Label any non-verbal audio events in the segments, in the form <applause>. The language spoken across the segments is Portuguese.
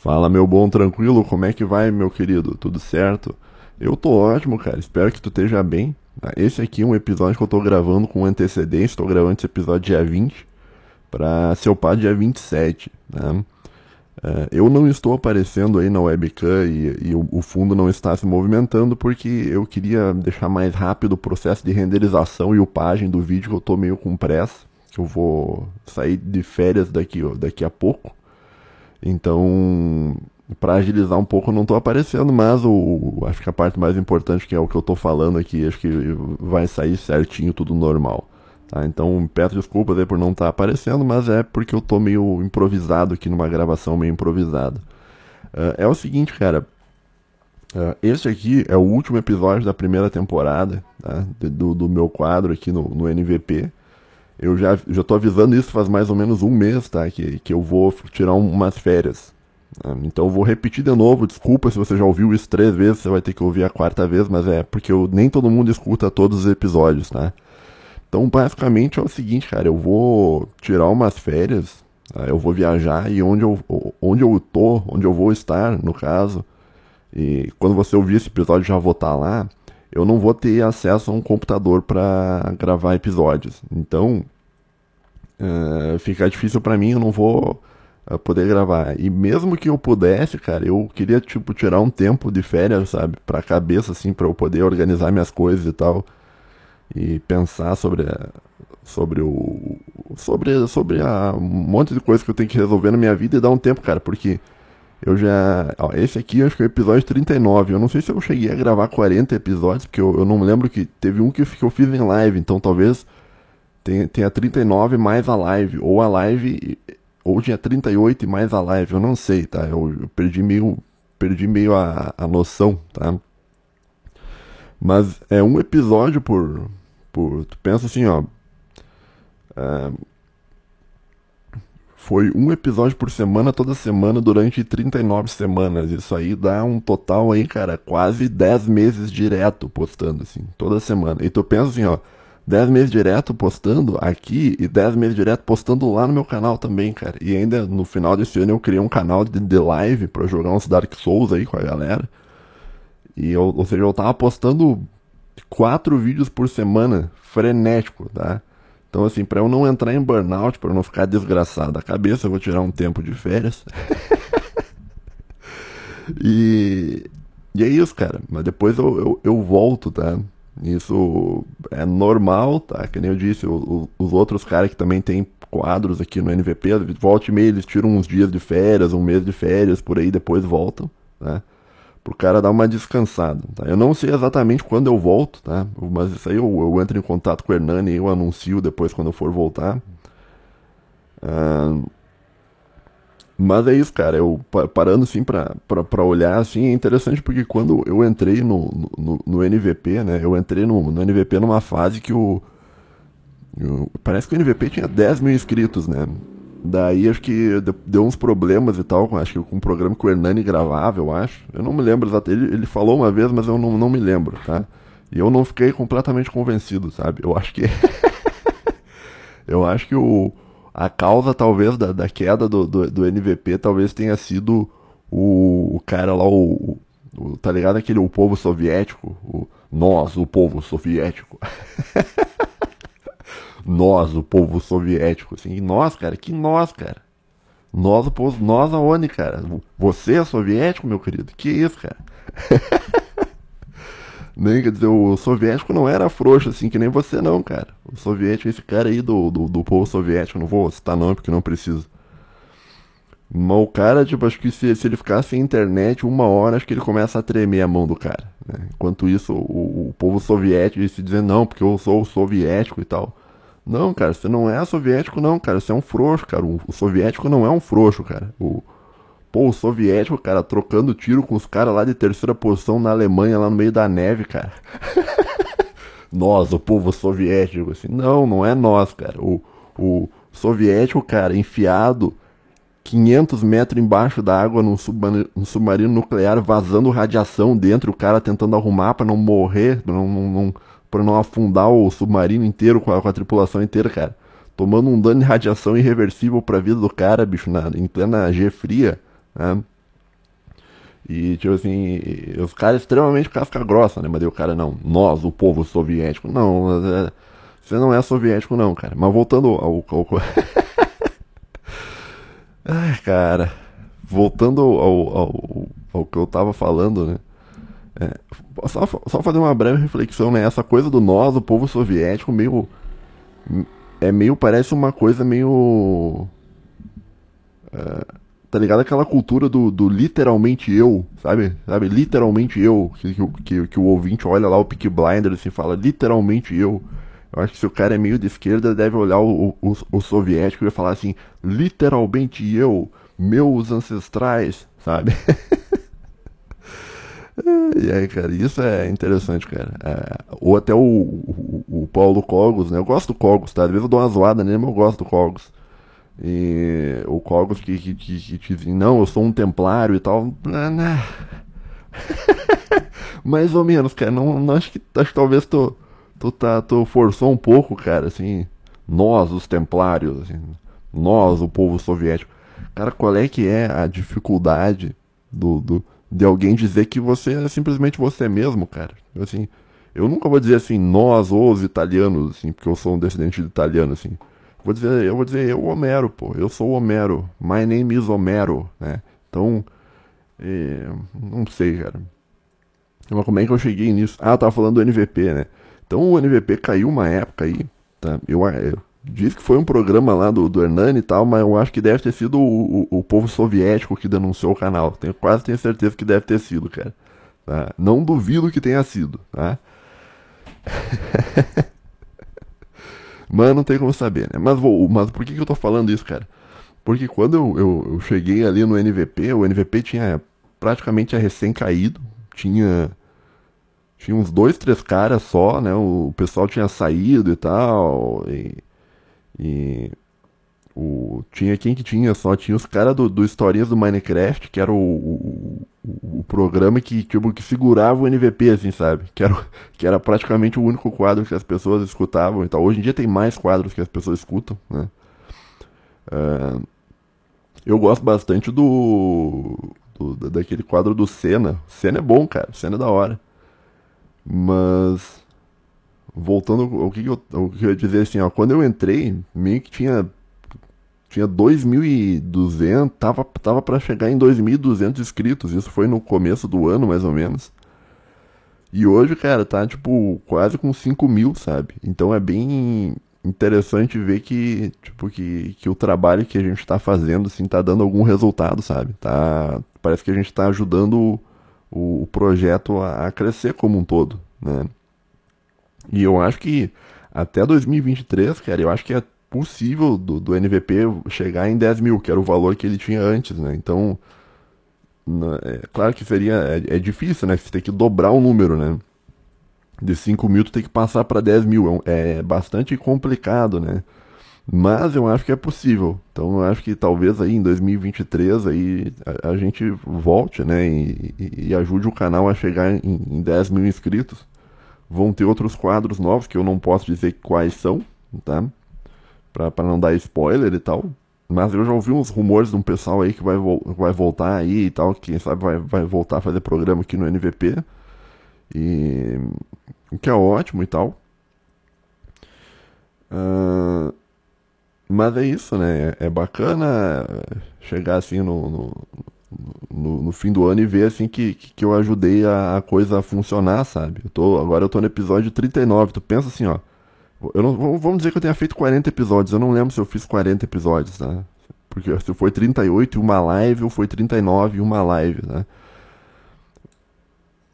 Fala, meu bom, tranquilo, como é que vai, meu querido? Tudo certo? Eu tô ótimo, cara, espero que tu esteja bem. Ah, esse aqui é um episódio que eu tô gravando com antecedência, tô gravando esse episódio dia 20, pra ser upado dia 27, né? Uh, eu não estou aparecendo aí na webcam e, e o, fundo não está se movimentando porque eu queria deixar mais rápido o processo de renderização e upagem do vídeo que eu estou meio com pressa, eu vou sair de férias daqui, daqui a pouco. Então, para agilizar um pouco, não estou aparecendo, mas o, acho que a parte mais importante, que é o que eu estou falando aqui, acho que vai sair certinho, tudo normal. Tá? Então, peço desculpas aí por não estar tá aparecendo, mas é porque eu estou meio improvisado aqui numa gravação meio improvisada. Uh, é o seguinte, cara. Uh, esse aqui é o último episódio da primeira temporada tá? do, do meu quadro aqui no, no NVP. Eu já, já tô avisando isso faz mais ou menos um mês, tá? Que, que eu vou tirar um, umas férias. Tá? Então eu vou repetir de novo. Desculpa se você já ouviu isso três vezes, você vai ter que ouvir a quarta vez, mas é porque eu, nem todo mundo escuta todos os episódios, tá? Então basicamente é o seguinte, cara, eu vou tirar umas férias, tá? eu vou viajar e onde eu, onde eu tô, onde eu vou estar, no caso, e quando você ouvir esse episódio já vou estar lá eu não vou ter acesso a um computador para gravar episódios. Então, uh, fica difícil para mim, eu não vou uh, poder gravar. E mesmo que eu pudesse, cara, eu queria tipo tirar um tempo de férias, sabe, para cabeça assim, para eu poder organizar minhas coisas e tal e pensar sobre sobre o sobre sobre a, um monte de coisa que eu tenho que resolver na minha vida e dar um tempo, cara, porque eu já. Ó, esse aqui acho que é o episódio 39. Eu não sei se eu cheguei a gravar 40 episódios, porque eu, eu não lembro que. Teve um que, que eu fiz em live, então talvez tenha, tenha 39 mais a live. Ou a live. Ou tinha 38 e mais a live. Eu não sei, tá? Eu, eu perdi meio. Perdi meio a, a noção, tá? Mas é um episódio por. por tu pensa assim, ó. Uh, foi um episódio por semana, toda semana, durante 39 semanas. Isso aí dá um total aí, cara, quase 10 meses direto postando, assim, toda semana. E tu pensa assim, ó, 10 meses direto postando aqui e 10 meses direto postando lá no meu canal também, cara. E ainda no final desse ano eu criei um canal de, live pra jogar uns Dark Souls aí com a galera. E eu, ou seja, eu tava postando quatro vídeos por semana, frenético, tá? Então, assim, para eu não entrar em burnout, para eu não ficar desgraçado da cabeça, eu vou tirar um tempo de férias. <laughs> e, e é isso, cara. Mas depois eu, eu, eu, volto, tá? Isso é normal, tá? Que nem eu disse, o, o, os outros caras que também tem quadros aqui no NVP, volta e meia eles tiram uns dias de férias, um mês de férias, por aí depois voltam, tá? Pro cara dar uma descansada. Tá? Eu não sei exatamente quando eu volto, tá? Mas isso aí eu, eu entro em contato com o Hernani e eu anuncio depois quando eu for voltar. mas é isso, cara. Eu parando assim pra, pra, pra olhar, assim, é interessante porque quando eu entrei no, no, no NVP, né? Eu entrei no, no NVP numa fase que o. parece que o NVP tinha 10 mil inscritos, né? Daí acho que deu uns problemas e tal, acho que com um programa que o Hernani gravava, eu acho. Eu não me lembro exatamente. Ele, ele falou uma vez, mas eu não, não me lembro, tá? E eu não fiquei completamente convencido, sabe? Eu acho que. <laughs> eu acho que o, a causa, talvez, da, da queda do, do, do NVP talvez tenha sido o, o cara lá, o, o, Tá ligado? Aquele o povo soviético. O, nós, o povo soviético. <laughs> nós, o povo soviético, assim, nós, cara, que nós, cara. Nós, o povo, nós aonde, cara? Você é soviético, meu querido? Que isso, cara? <laughs> nem, quer dizer, o soviético não era frouxo, assim, que nem você não, cara. O soviético, esse cara aí do, do, do povo soviético, não vou citar não, porque não preciso. Mas o cara, tipo, acho que se, se ele ficar sem internet uma hora, acho que ele começa a tremer a mão do cara. Né? Enquanto isso, o, o povo soviético se dizer, não, porque eu sou soviético e tal. Não, cara, você não é soviético, não, cara. Você é um frouxo, cara. O, soviético não é um frouxo, cara. O, pô, o soviético, cara, trocando tiro com os caras lá de terceira posição na Alemanha, lá no meio da neve, cara. <laughs> nós, o povo soviético, assim. Não, não é nós, cara. O, o soviético, cara, enfiado 500 metros embaixo da água num submarino, nuclear, vazando radiação dentro, o cara tentando arrumar para não morrer, não, não, não para não afundar o submarino inteiro com a, com a, tripulação inteira, cara. Tomando um dano de radiação irreversível pra vida do cara, bicho, na, em plena G fria, né? E, tipo assim, os caras extremamente casca grossa, né? Mas o cara, não, nós, o povo soviético. Não, é, você não é soviético, não, cara. Mas voltando ao. ao... <laughs> Ai, cara. Voltando ao, ao, ao, que eu tava falando, né? É, só, só fazer uma breve reflexão, né? Essa coisa do nós, o povo soviético, meio. É meio. Parece uma coisa meio. É, tá ligado? Aquela cultura do, do literalmente eu, sabe? Sabe? Literalmente eu. Que, que, que o ouvinte olha lá o Peak Blinder e fala, literalmente eu. Eu acho que se o cara é meio de esquerda, deve olhar o, o, o soviético e falar assim, literalmente eu, meus ancestrais, sabe? <laughs> e aí, cara, isso é interessante, cara. É, ou até o, o, o, Paulo Cogos, né? Eu gosto do Cogos, tá? Às vezes eu dou uma zoada nele, mas eu gosto do Cogos. E o Cogos que, que, que, que diz, não, eu sou um templário e tal. <laughs> Mais ou menos, cara. Não, não acho que acho que talvez tô tu, tá, tu forçou um pouco, cara, assim, nós, os templários, assim, nós, o povo soviético. Cara, qual é que é a dificuldade do, do, de alguém dizer que você é simplesmente você mesmo, cara? Assim, eu nunca vou dizer assim, nós, os italianos, assim, porque eu sou um descendente de italiano, assim. Vou dizer, eu vou dizer, eu, Homero, pô, eu sou Homero, my name is Homero, né? Então, é, não sei, cara. Mas como é que eu cheguei nisso? Ah, eu tava falando do NVP, né? Então o NVP caiu uma época aí, tá? Eu, eu diz que foi um programa lá do, do Hernani e tal, mas eu acho que deve ter sido o, o, o povo soviético que denunciou o canal. Tenho, quase tenho certeza que deve ter sido, cara. Tá? Não duvido que tenha sido, tá? <laughs> mas não tem como saber, né? Mas, vou, mas por que, que eu tô falando isso, cara? Porque quando eu, eu, eu cheguei ali no NVP, o NVP tinha praticamente recém caído, tinha tinha uns dois, três caras só, né? O pessoal tinha saído e tal. E, e o, tinha quem que tinha só? Tinha os caras do, do Historinhas do Minecraft, que era o, o, o, programa que, tipo, que segurava o NVP, assim, sabe? Que era, que era praticamente o único quadro que as pessoas escutavam e tal. Hoje em dia tem mais quadros que as pessoas escutam, né? Uh, eu gosto bastante do, do, daquele quadro do Senna. Senna é bom, cara. Senna é da hora. Mas voltando ao que, eu, ao que eu ia dizer assim, ó, quando eu entrei, meio que tinha tinha 2.200, tava tava para chegar em 2.200 inscritos. Isso foi no começo do ano, mais ou menos. E hoje, cara, tá tipo quase com 5 mil, sabe? Então é bem interessante ver que, tipo, que, que o trabalho que a gente tá fazendo, assim, tá dando algum resultado, sabe? Tá, parece que a gente tá ajudando o, o projeto a, a, crescer como um todo, né? E eu acho que até 2023, cara, eu acho que é possível do, do NVP chegar em 10 mil, que era o valor que ele tinha antes, né? Então, é claro que seria, é, é difícil, né? Você tem que dobrar o número, né? De 5 mil tu tem que passar para 10 mil, é, é bastante complicado, né? Mas eu acho que é possível. Então eu acho que talvez aí em 2023 aí a, a gente volte, né? E, e, e, ajude o canal a chegar em, em 10 mil inscritos. Vão ter outros quadros novos que eu não posso dizer quais são, tá? Pra, não dar spoiler e tal. Mas eu já ouvi uns rumores de um pessoal aí que vai, vai voltar aí e tal. Quem sabe vai, vai voltar a fazer programa aqui no NVP. E. O que é ótimo e tal. Uh, mas é isso, né? É bacana chegar assim no, no, no, no fim do ano e ver assim que, que eu ajudei a, a, coisa a funcionar, sabe? Eu tô, agora eu tô no episódio 39. Tu pensa assim, ó. Eu não, vamos dizer que eu tenha feito 40 episódios. Eu não lembro se eu fiz 40 episódios, tá? Porque se foi 38 e uma live, ou foi 39 e uma live, né?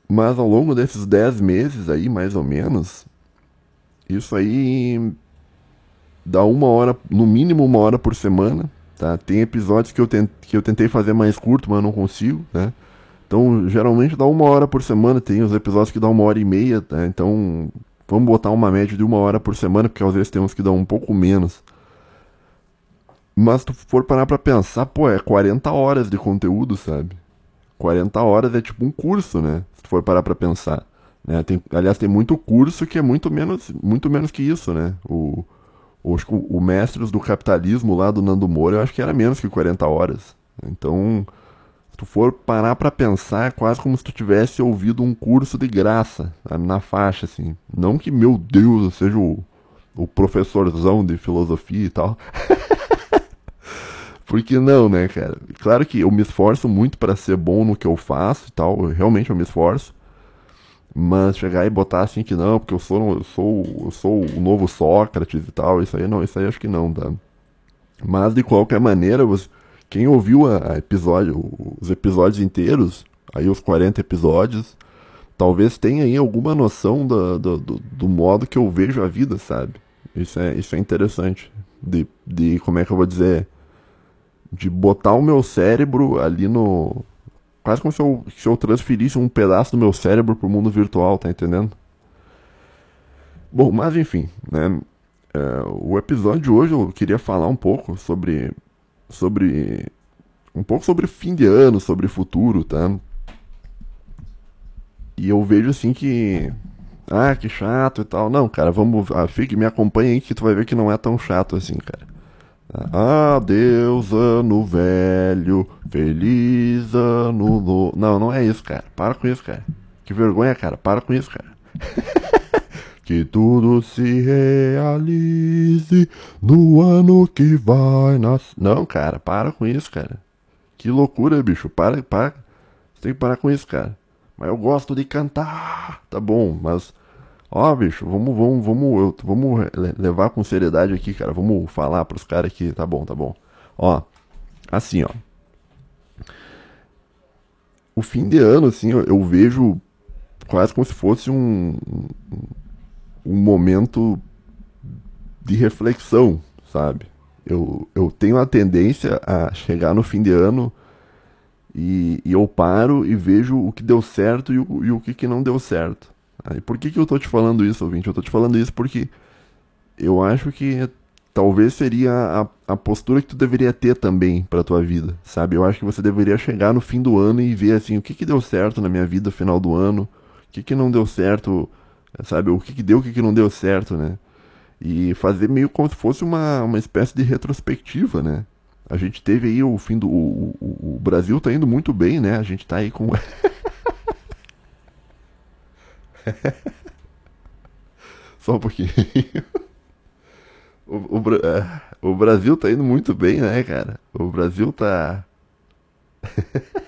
Mas ao longo desses 10 meses aí, mais ou menos, isso aí dá uma hora, no mínimo uma hora por semana, tá? Tem episódios que eu, tent, que eu tentei fazer mais curto, mas não consigo, né? Então, geralmente dá uma hora por semana, tem os episódios que dão uma hora e meia, tá? Então, vamos botar uma média de uma hora por semana, porque às vezes tem uns que dão um pouco menos. Mas se tu for parar pra pensar, pô, é 40 horas de conteúdo, sabe? 40 horas é tipo um curso, né? Se tu for parar pra pensar. Né? Tem, aliás, tem muito curso que é muito menos, muito menos que isso, né? O, o, o Mestres do Capitalismo lá do Nando Moura, eu acho que era menos que 40 horas. Então, tu for parar para pensar, é quase como se tu tivesse ouvido um curso de graça, sabe, na faixa, assim. Não que, meu Deus, eu seja o, o professorzão de filosofia e tal. <laughs> Porque não, né, cara? Claro que eu me esforço muito para ser bom no que eu faço e tal, eu, realmente eu me esforço. Mas chegar e botar assim que não, porque eu sou, eu sou, eu sou o novo Sócrates e tal, isso aí não, isso aí acho que não, tá? Mas de qualquer maneira, você, quem ouviu a, episódio, os episódios inteiros, aí os 40 episódios, talvez tenha aí alguma noção do, do, do, do, modo que eu vejo a vida, sabe? Isso é, isso é interessante. De, de, como é que eu vou dizer? De botar o meu cérebro ali no. Quase como se eu, se eu transferisse um pedaço do meu cérebro pro mundo virtual, tá entendendo? Bom, mas enfim, né? É, o episódio de hoje eu queria falar um pouco sobre sobre um pouco sobre fim de ano, sobre futuro, tá? E eu vejo assim que ah, que chato e tal. Não, cara, vamos, ah, fique, me acompanha aí que tu vai ver que não é tão chato assim, cara. Adeus, ano velho, feliz ano novo. Não, não é isso, cara. Para com isso, cara. Que vergonha, cara. Para com isso, cara. <laughs> Que tudo se realize no ano que vai nascer. Não, cara, para com isso, cara. Que loucura, bicho. Para, para. Você tem que parar com isso, cara. Mas eu gosto de cantar. Tá bom, mas. Ó, bicho, vamos, vamos, vamos, vamos levar com seriedade aqui, cara. Vamos falar pros caras aqui. Tá bom, tá bom. Ó, assim, ó. O fim de ano, assim, eu, eu vejo quase como se fosse um, um momento de reflexão, sabe? Eu, eu tenho a tendência a chegar no fim de ano e, e eu paro e vejo o que deu certo e o, e o que, que não deu certo. E por que, que eu tô te falando isso, ouvinte? Eu tô te falando isso porque eu acho que talvez seria a, a postura que tu deveria ter também para tua vida, sabe? Eu acho que você deveria chegar no fim do ano e ver assim o que, que deu certo na minha vida final do ano, o que, que não deu certo sabe? O que, que deu, o que, que não deu certo, né? E fazer meio como se fosse uma, uma espécie de retrospectiva, né? A gente teve aí o fim do. O, o, o Brasil tá indo muito bem, né? A gente tá aí com. <laughs> Só um pouquinho. O, o, é, o Brasil tá indo muito bem, né, cara? O Brasil tá. <laughs>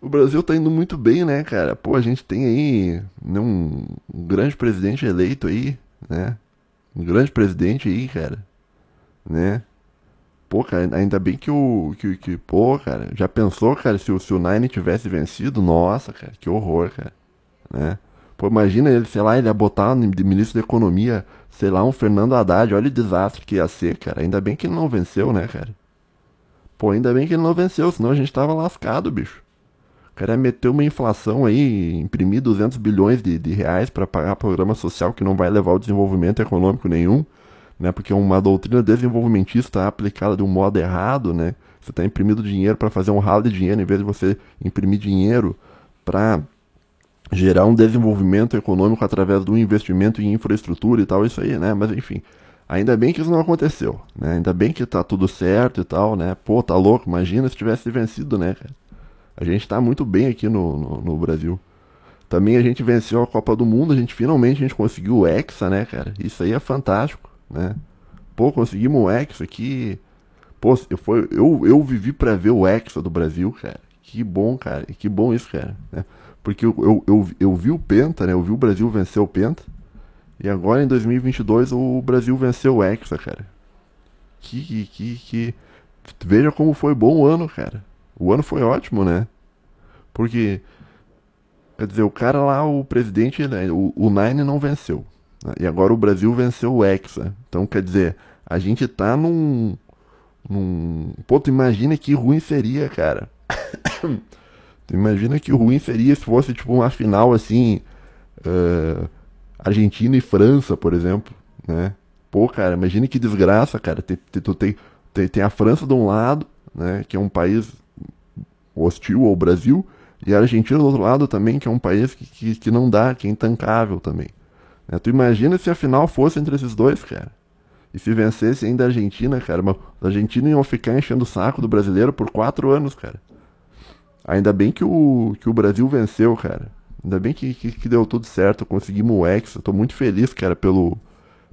O Brasil tá indo muito bem, né, cara? Pô, a gente tem aí né, um, um grande presidente eleito aí, né? Um grande presidente aí, cara. Né? Pô, cara, ainda bem que o. Que, que, pô, cara, já pensou, cara, se, se o Nine tivesse vencido? Nossa, cara, que horror, cara. Né? Pô, imagina ele, sei lá, ele ia botar de ministro da economia, sei lá, um Fernando Haddad. Olha o desastre que ia ser, cara. Ainda bem que ele não venceu, né, cara? Pô, ainda bem que ele não venceu, senão a gente tava lascado, bicho. O cara meteu uma inflação aí, imprimir 200 bilhões de, de reais para pagar programa social que não vai levar ao desenvolvimento econômico nenhum, né? Porque uma doutrina desenvolvimentista aplicada de um modo errado, né? Você está imprimindo dinheiro para fazer um ralo de dinheiro em vez de você imprimir dinheiro para gerar um desenvolvimento econômico através do investimento em infraestrutura e tal, isso aí, né? Mas enfim, ainda bem que isso não aconteceu, né? Ainda bem que tá tudo certo e tal, né? Pô, tá louco, imagina se tivesse vencido, né? A gente está muito bem aqui no, no, no, Brasil. Também a gente venceu a Copa do Mundo, a gente finalmente a gente conseguiu o Hexa, né, cara? Isso aí é fantástico, né? Pô, conseguimos o Hexa aqui. Pô, eu, foi, eu, eu vivi para ver o Hexa do Brasil, cara. Que bom, cara. Que bom isso, cara. Né? Porque eu, eu, eu, eu vi o Penta, né? Eu vi o Brasil vencer o Penta. E agora em 2022 o Brasil venceu o Hexa, cara. Que, que, que, que... Veja como foi bom o ano, cara. O ano foi ótimo, né? Porque, quer dizer, o cara lá, o presidente, né, o, o Nine não venceu. Né? E agora o Brasil venceu o Hexa. Então, quer dizer, a gente tá num. num... Pô, tu imagina que ruim seria, cara. <coughs> tu imagina que ruim seria se fosse, tipo, uma final assim. Uh, Argentina e França, por exemplo, né? Pô, cara, imagina que desgraça, cara. Tu tem, tem, tem a França de um lado, né? Que é um país hostil ao Brasil, e a Argentina do outro lado também, que é um país que, que, que não dá, que é intancável também. Né? Tu imagina se a final fosse entre esses dois, cara. E se vencesse ainda a Argentina, cara, mas os argentinos iam ficar enchendo o saco do brasileiro por quatro anos, cara. Ainda bem que o, que o Brasil venceu, cara. Ainda bem que, que, que deu tudo certo, conseguimos o ex. Eu tô muito feliz, cara, pelo.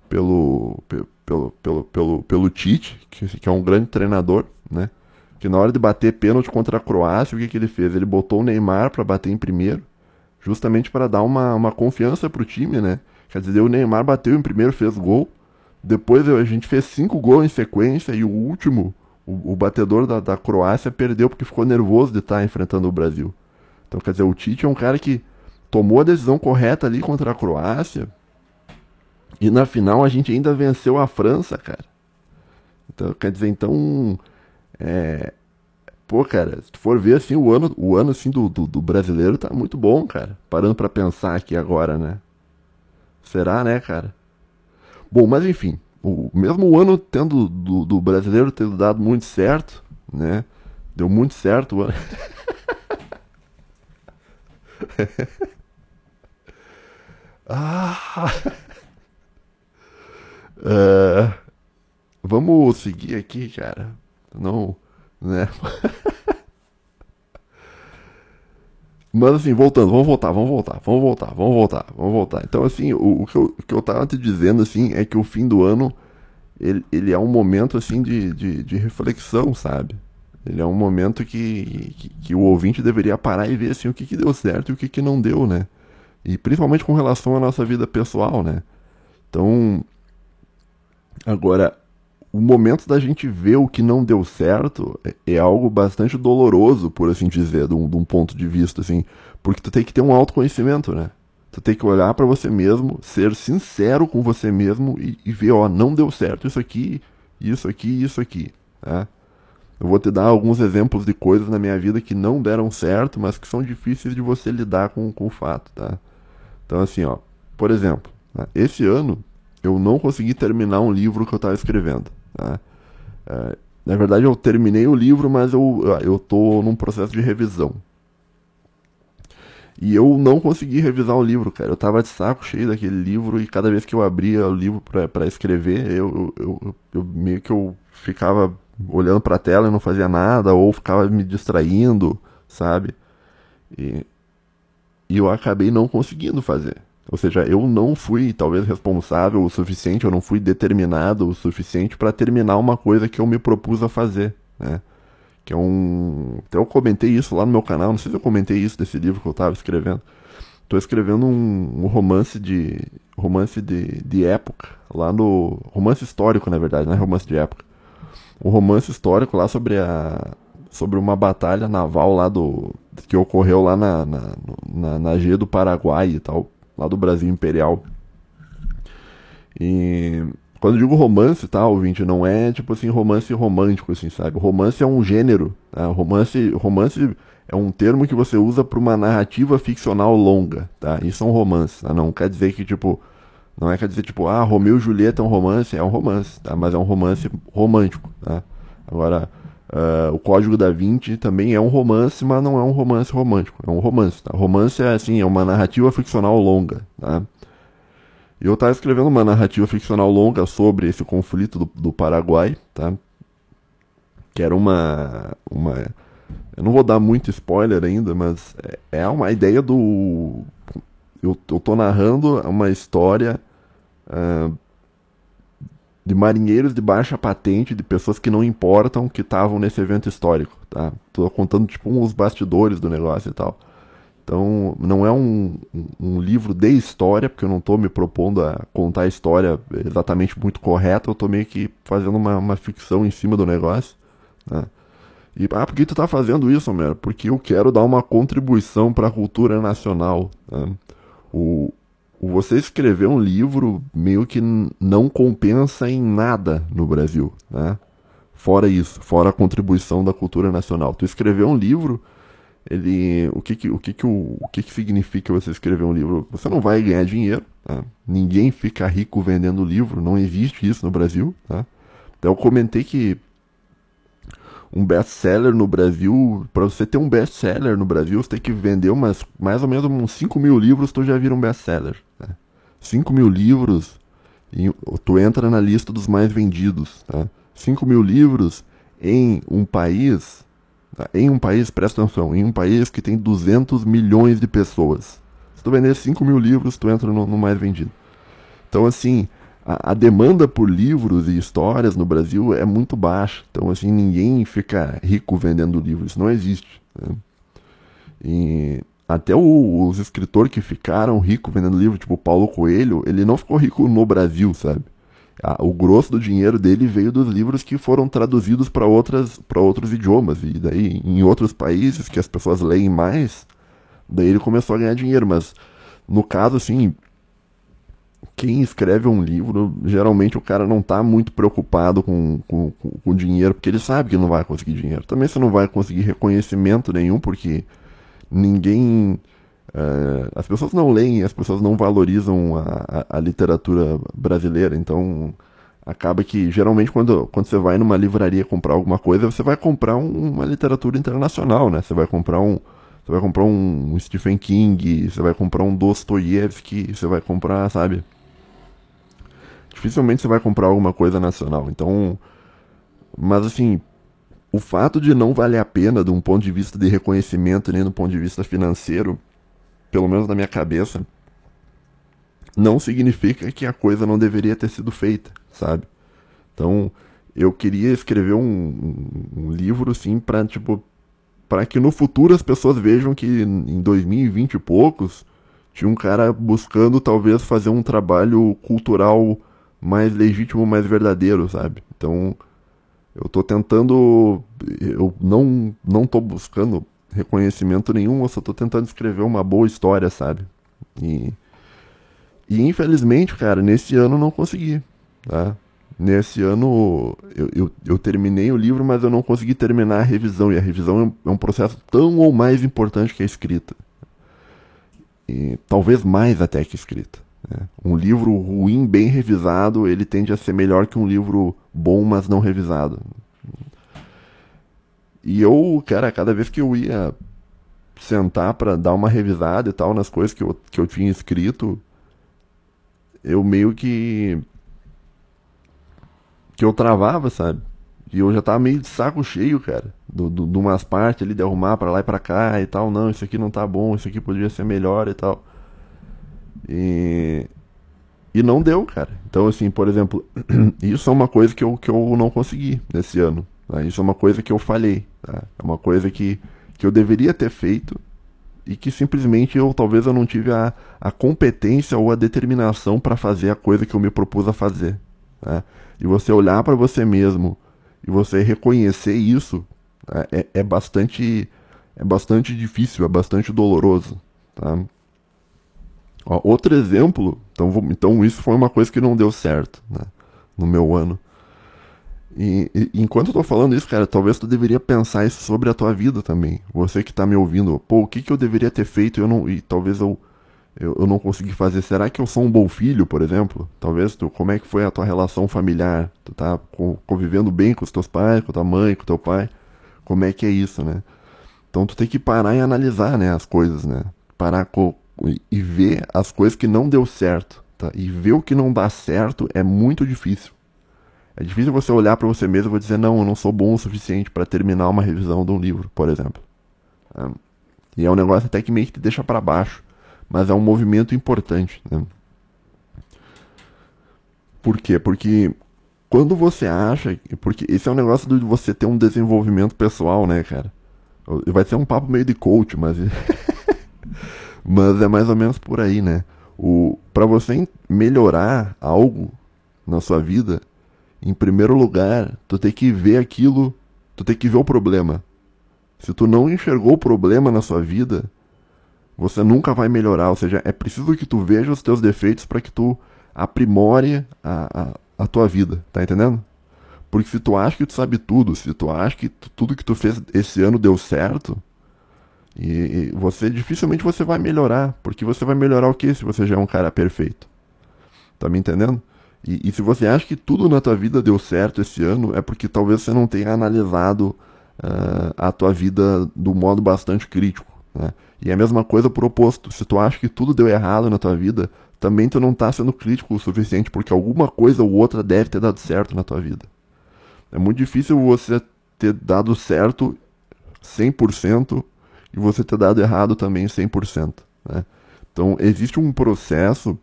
pelo. pelo. pelo. pelo, pelo Tite, que, que é um grande treinador, né? Que na hora de bater pênalti contra a Croácia, o que, que ele fez? Ele botou o Neymar para bater em primeiro, justamente para dar uma, uma confiança pro time, né? Quer dizer, o Neymar bateu em primeiro, fez gol. Depois a gente fez cinco gols em sequência e o último, o, o batedor da, da Croácia, perdeu porque ficou nervoso de estar tá enfrentando o Brasil. Então, quer dizer, o Tite é um cara que tomou a decisão correta ali contra a Croácia. E na final a gente ainda venceu a França, cara. Então, quer dizer, então. É, pô, cara, se tu for ver assim, o ano, o ano assim, do, do, do brasileiro tá muito bom, cara. Parando para pensar aqui agora, né? Será, né, cara? Bom, mas enfim, o mesmo ano tendo do, do brasileiro tendo dado muito certo, né? Deu muito certo o ano. <laughs> ah! Uh, <laughs> vamos seguir aqui, cara. Não, né? <laughs> Mas assim, voltando, vamos voltar, vamos voltar, vamos voltar, vamos voltar, vamos voltar. Então, assim, o, o, que, eu, o que eu tava te dizendo, assim, é que o fim do ano, ele, ele é um momento, assim, de, de, de reflexão, sabe? Ele é um momento que, que, que, o ouvinte deveria parar e ver, assim, o que, que deu certo e o que, que não deu, né? E principalmente com relação à nossa vida pessoal, né? Então, agora, o momento da gente ver o que não deu certo é, é algo bastante doloroso, por assim dizer, de um, de um, ponto de vista, assim, porque tu tem que ter um autoconhecimento, né? Tu tem que olhar para você mesmo, ser sincero com você mesmo e, e, ver, ó, não deu certo isso aqui, isso aqui, isso aqui, tá? Eu vou te dar alguns exemplos de coisas na minha vida que não deram certo, mas que são difíceis de você lidar com, com o fato, tá? Então, assim, ó, por exemplo, né, esse ano eu não consegui terminar um livro que eu estava escrevendo. Né? É, na verdade, eu terminei o livro, mas eu, eu tô num processo de revisão. E eu não consegui revisar o livro, cara. Eu tava de saco cheio daquele livro e cada vez que eu abria o livro para escrever, eu, eu, eu, eu, meio que eu ficava olhando pra tela e não fazia nada, ou ficava me distraindo, sabe? E, e eu acabei não conseguindo fazer. Ou seja, eu não fui talvez responsável o suficiente, eu não fui determinado o suficiente para terminar uma coisa que eu me propus a fazer, né? Que é um. Até eu comentei isso lá no meu canal, não sei se eu comentei isso desse livro que eu estava escrevendo. Estou escrevendo um, um, romance de. romance de, de época, lá no. romance histórico, na verdade, não é romance de época. Um romance histórico lá sobre a. sobre uma batalha naval lá do. que ocorreu lá na, na, na, na G do Paraguai e tal lá do Brasil Imperial. E quando eu digo romance, tá, ouvinte, não é tipo assim romance romântico, assim, sabe? Romance é um gênero, tá? Romance, romance é um termo que você usa para uma narrativa ficcional longa, tá? Isso é um romance, tá? Não quer dizer que tipo não é quer dizer tipo, ah, Romeu e Julieta é um romance, é um romance, tá? Mas é um romance romântico, tá? Agora, uh, o Código da Vinci também é um romance, mas não é um romance romântico, é um romance, tá? Romance é assim, é uma narrativa ficcional longa, tá? E eu estava escrevendo uma narrativa ficcional longa sobre esse conflito do, do Paraguai, tá? Que era uma, uma... Eu não vou dar muito spoiler ainda, mas é, é uma ideia do... Eu, eu tô narrando uma história uh, de marinheiros de baixa patente, de pessoas que não importam, que estavam nesse evento histórico, tá? Tô contando, tipo, os bastidores do negócio e tal. Então, não é um, um, livro de história, porque eu não estou me propondo a contar a história exatamente muito correta, eu estou meio que fazendo uma, uma ficção em cima do negócio. Né? E, ah, por que tu está fazendo isso, Homero? Porque eu quero dar uma contribuição para a cultura nacional. Né? O, o você escrever um livro meio que não compensa em nada no Brasil. Né? Fora isso, fora a contribuição da cultura nacional. Tu escrever um livro ele o que que, o que que o, o que que significa você escrever um livro você não vai ganhar dinheiro tá? ninguém fica rico vendendo livro não existe isso no Brasil tá? então eu comentei que um best-seller no Brasil para você ter um best-seller no Brasil você tem que vender umas mais ou menos uns 5 mil livros tu já vira um best-seller? 5 mil livros tu entra na lista dos mais vendidos, tá? 5 mil livros em um país, tá? em um país, presta atenção, em um país que tem 200 milhões de pessoas. Se tu vender 5 mil livros, tu entra no, no mais vendido. Então, assim, a, a, demanda por livros e histórias no Brasil é muito baixa. Então, assim, ninguém fica rico vendendo livros. Isso não existe. Né? E até o, os escritores que ficaram ricos vendendo livro, tipo Paulo Coelho, ele não ficou rico no Brasil, sabe? o grosso do dinheiro dele veio dos livros que foram traduzidos para outros idiomas e daí em outros países que as pessoas leem mais, daí ele começou a ganhar dinheiro, mas no caso assim, quem escreve um livro, geralmente o cara não está muito preocupado com, com, com, com dinheiro, porque ele sabe que não vai conseguir dinheiro. Também você não vai conseguir reconhecimento nenhum, porque ninguém. Uh, as pessoas não leem, as pessoas não valorizam a, a, a, literatura brasileira, então acaba que geralmente quando, quando você vai numa livraria comprar alguma coisa, você vai comprar um, uma literatura internacional, né? Você vai comprar um. Você vai comprar um, Stephen King, você vai comprar um Dostoiévski, você vai comprar, sabe? Dificilmente você vai comprar alguma coisa nacional. Então, mas assim, o fato de não valer a pena de um ponto de vista de reconhecimento nem do ponto de vista financeiro, pelo menos na minha cabeça, não significa que a coisa não deveria ter sido feita, sabe? Então, eu queria escrever um, um, um livro, sim, para tipo, para que no futuro as pessoas vejam que em 2020 e poucos tinha um cara buscando talvez fazer um trabalho cultural mais legítimo, mais verdadeiro, sabe? Então, eu tô tentando. Eu não, não tô buscando reconhecimento nenhum, eu só tô tentando escrever uma boa história, sabe? E, e infelizmente, cara, nesse ano não consegui, tá? Nesse ano eu, eu, eu, terminei o livro, mas eu não consegui terminar a revisão. E a revisão é um processo tão ou mais importante que a escrita. E talvez mais até que a escrita. Né? Um livro ruim, bem revisado, ele tende a ser melhor que um livro bom, mas não revisado. E eu, cara, cada vez que eu ia sentar para dar uma revisada e tal nas coisas que eu, que eu tinha escrito, eu meio que. que eu travava, sabe? E eu já tava meio de saco cheio, cara. De do, do, umas partes ali, de arrumar pra lá e pra cá e tal. Não, isso aqui não tá bom, isso aqui poderia ser melhor e tal. E, e não deu, cara. Então, assim, por exemplo, <clears throat> isso é uma coisa que eu, que eu não consegui nesse ano. Tá? Isso é uma coisa que eu falhei. Tá? É uma coisa que, que eu deveria ter feito e que simplesmente eu talvez eu não tive a, a competência ou a determinação para fazer a coisa que eu me propus a fazer. Tá? E você olhar para você mesmo e você reconhecer isso tá? é, é bastante é bastante difícil, é bastante doloroso. Tá? Ó, outro exemplo, então, então isso foi uma coisa que não deu certo né, no meu ano. E, e, enquanto eu tô falando isso, cara, talvez tu deveria pensar isso sobre a tua vida também. Você que tá me ouvindo, pô, o que, que eu deveria ter feito eu não, e talvez eu, eu, eu não consegui fazer. Será que eu sou um bom filho, por exemplo? Talvez tu, como é que foi a tua relação familiar? Tu tá convivendo bem com os teus pais, com tua mãe, com teu pai? Como é que é isso, né? Então tu tem que parar e analisar, né, as coisas, né? Parar com, e ver as coisas que não deu certo, tá? E ver o que não dá certo é muito difícil. É difícil você olhar para você mesmo e dizer não, eu não sou bom o suficiente para terminar uma revisão de um livro, por exemplo. É. E é um negócio até que meio que te deixa para baixo, mas é um movimento importante. Né? Por quê? Porque quando você acha, porque esse é um negócio de você ter um desenvolvimento pessoal, né, cara? Vai ser um papo meio de coach, mas <laughs> Mas é mais ou menos por aí, né? O para você melhorar algo na sua vida, em primeiro lugar, tu tem que ver aquilo, tu tem que ver o problema. Se tu não enxergou o problema na sua vida, você nunca vai melhorar. Ou seja, é preciso que tu veja os teus defeitos para que tu aprimore a, a, a, tua vida, tá entendendo? Porque se tu acha que tu sabe tudo, se tu acha que tu, tudo que tu fez esse ano deu certo, e, você dificilmente você vai melhorar, porque você vai melhorar o que se você já é um cara perfeito? Tá me entendendo? E, e, se você acha que tudo na tua vida deu certo esse ano, é porque talvez você não tenha analisado uh, a tua vida do modo bastante crítico. Né? E é a mesma coisa por oposto. Se tu acha que tudo deu errado na tua vida, também tu não tá sendo crítico o suficiente porque alguma coisa ou outra deve ter dado certo na tua vida. É muito difícil você ter dado certo 100% e você ter dado errado também 100%. Né? Então, existe um processo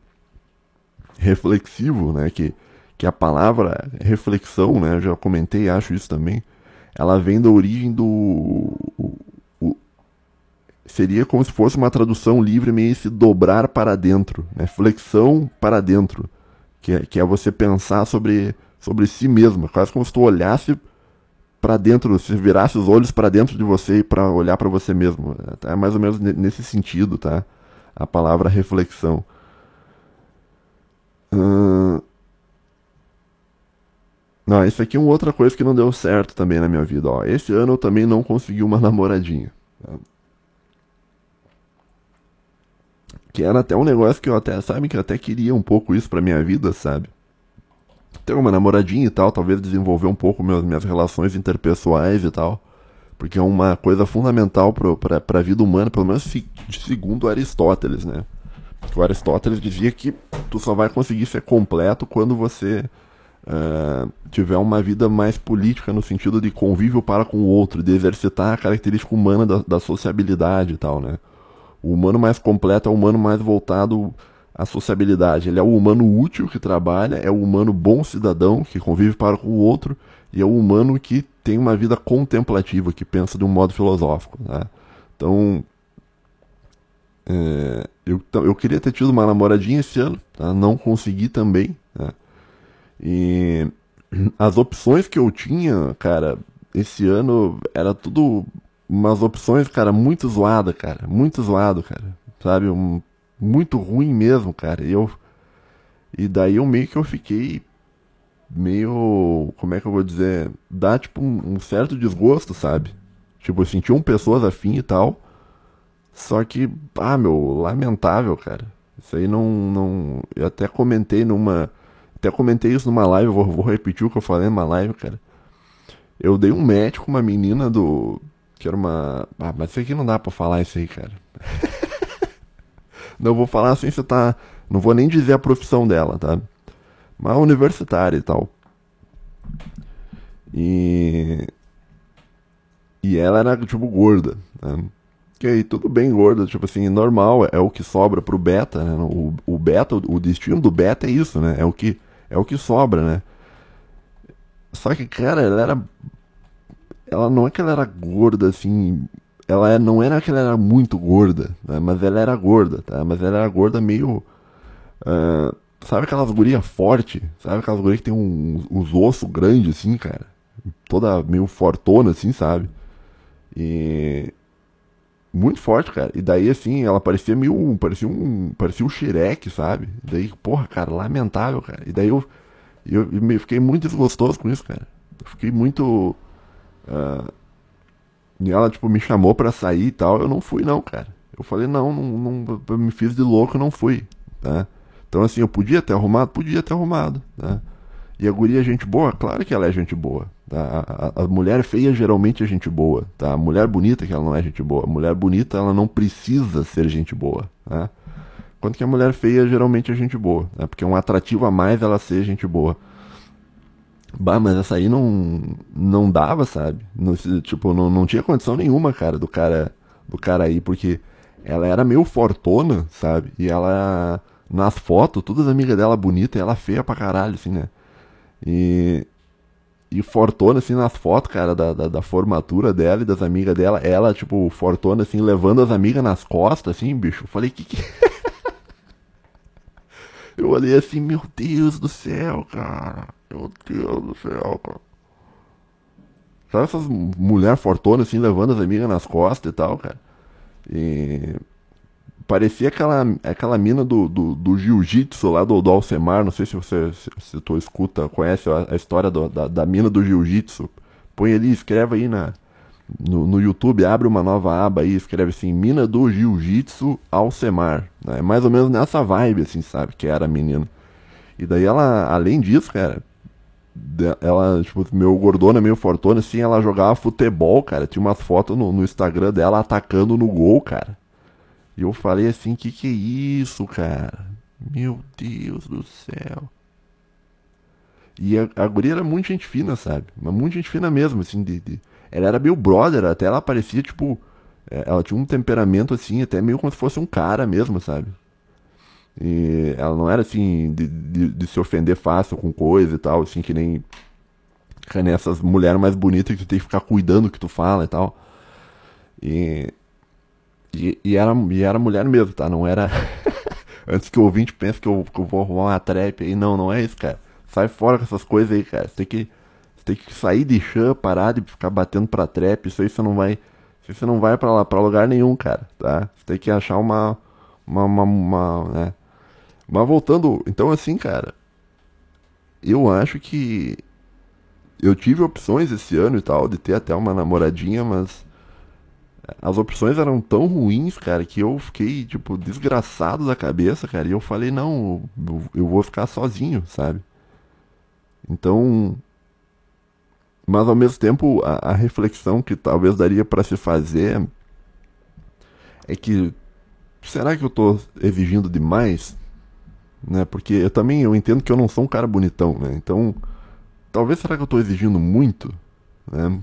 reflexivo, né, que, que a palavra reflexão, né, eu já comentei, acho isso também, ela vem da origem do... O, o, seria como se fosse uma tradução livre meio se dobrar para dentro, né, flexão para dentro, que é, que é você pensar sobre, sobre si mesmo, quase como se tu olhasse para dentro, se virasse os olhos para dentro de você e para olhar para você mesmo. É mais ou menos nesse sentido, tá? A palavra reflexão. Hum... Não, isso aqui é uma outra coisa que não deu certo também na minha vida. Ó, esse ano eu também não consegui uma <laughs> namoradinha. Tá? Que era até um negócio que eu até, sabe, que eu até queria um pouco isso pra minha vida, sabe? Ter uma namoradinha e tal, talvez desenvolver um pouco meus, minhas relações interpessoais e tal. Porque é uma coisa fundamental para a vida humana, pelo menos segundo Aristóteles, né? O Aristóteles dizia que tu só vai conseguir ser completo quando você uh, tiver uma vida mais política no sentido de convívio para com o outro, de exercitar a característica humana da, da sociabilidade e tal, né? O humano mais completo é o humano mais voltado a sociabilidade. Ele é o humano útil que trabalha, é o humano bom cidadão que convive para com o outro e é o humano que tem uma vida contemplativa, que pensa de um modo filosófico. Né? Então, é, eu, eu queria ter tido uma namoradinha esse ano, tá? não consegui também. Né? E as opções que eu tinha, cara, esse ano era tudo umas opções, cara, muito zoada, cara, muito zoado, cara, sabe, um, muito ruim mesmo, cara. Eu e daí eu meio que eu fiquei meio, como é que eu vou dizer, dá tipo um, um certo desgosto, sabe? Tipo, eu senti um pessoas afim e tal. Só que, ah, meu, lamentável, cara. Isso aí não não eu até comentei numa até comentei isso numa live, vou, vou repetir o que eu falei numa live, cara. Eu dei um com uma menina do que era uma, ah, mas isso aqui não dá para falar isso aí, cara. <laughs> Não vou falar assim, você tá. Não vou nem dizer a profissão dela, tá? Mas universitária e tal. E. E ela era, tipo, gorda. Né? Aí, tudo bem gorda, tipo assim, normal, é o que sobra pro beta, né? O, o beta, o destino do beta é isso, né? É o que, é o que sobra, né? Só que, cara, ela era. Ela não é que ela era gorda, assim, ela não era que ela era muito gorda, né? mas ela era gorda, tá? Mas ela era gorda meio. Uh, sabe aquelas gurias forte? Sabe aquelas gurias que tem um, os ossos grandes assim, cara? Toda meio fortona assim, sabe? E. Muito forte, cara. E daí, assim, ela parecia meio. Parecia um. Parecia um xereque, sabe? E daí, porra, cara, lamentável, cara. E daí eu. Eu, eu fiquei muito desgostoso com isso, cara. Eu fiquei muito. Uh, e ela, tipo, me chamou pra sair e tal. Eu não fui, não, cara. Eu falei, não, não, não eu me fiz de louco, não fui, tá? Então, assim, eu podia ter arrumado? Podia ter arrumado, tá? E a guria é gente boa? Claro que ela é gente boa. Tá? A, a, a, mulher feia geralmente é gente boa. Tá? A mulher bonita que ela não é gente boa. A mulher bonita ela não precisa ser gente boa. Tá? Enquanto que a mulher feia geralmente é gente boa. Tá? Porque é um atrativo a mais ela ser gente boa. Bah, mas essa aí não, não dava, sabe? Tipo, não, não tinha condição nenhuma, cara, do cara do cara aí, porque ela era meio fortona, sabe? E ela, nas fotos, todas as amigas dela bonita ela feia pra caralho, assim, né? E, e fortona, assim, nas fotos, cara, da, da, da, formatura dela e das amigas dela, ela, tipo, fortona, assim, levando as amigas nas costas, assim, bicho. Eu falei, que que... <laughs> Eu olhei assim, meu Deus do céu, cara. Meu Deus do céu, cara. Sabe essas mulheres fortonas assim, levando as amigas nas costas e tal, cara? E. Parecia aquela, aquela mina do, do, do jiu-jitsu lá do, do Alcemar. Não sei se você se, se tu escuta, conhece a, a história do, da, da mina do jiu-jitsu. Põe ali, escreve aí na, no, no YouTube, abre uma nova aba aí, escreve assim, Mina do Jiu-Jitsu Alcemar. É mais ou menos nessa vibe, assim, sabe? Que era a menina. E daí ela, além disso, cara, ela, tipo, meu gordona, meio fortona, assim, ela jogava futebol, cara. Tinha umas fotos no, no Instagram dela atacando no gol, cara. E eu falei assim, que que é isso, cara? Meu Deus do céu. E a, a guria era muito gente fina, sabe? Mas muito gente fina mesmo, assim, de, de... Ela era meio brother, até ela parecia, tipo... É, ela tinha um temperamento, assim, até meio como se fosse um cara mesmo, sabe? E ela não era, assim, de, de, de se ofender fácil com coisa e tal, assim, que nem... Que nem essas mulheres mais bonitas que tu tem que ficar cuidando do que tu fala e tal. E... E, e, era, e era mulher mesmo, tá? Não era... <laughs> Antes que o ouvinte pense que eu, que eu vou arrumar uma trap aí. Não, não é isso, cara. Sai fora com essas coisas aí, cara. Você tem que, você tem que sair de chã, parar de ficar batendo pra trap. Isso aí você não vai. Isso você não vai pra, lá, pra lugar nenhum, cara, tá? Você tem que achar uma. Uma. uma, uma né? Mas voltando. Então, assim, cara. Eu acho que. Eu tive opções esse ano e tal, de ter até uma namoradinha, mas as opções eram tão ruins, cara, que eu fiquei, tipo, desgraçado da cabeça, cara. E eu falei, não, eu vou ficar sozinho, sabe? Então. Mas ao mesmo tempo, a, a reflexão que talvez daria para se fazer é que. Será que eu tô exigindo demais? Né? Porque eu também eu entendo que eu não sou um cara bonitão, né? Então. Talvez será que eu tô exigindo muito? Né?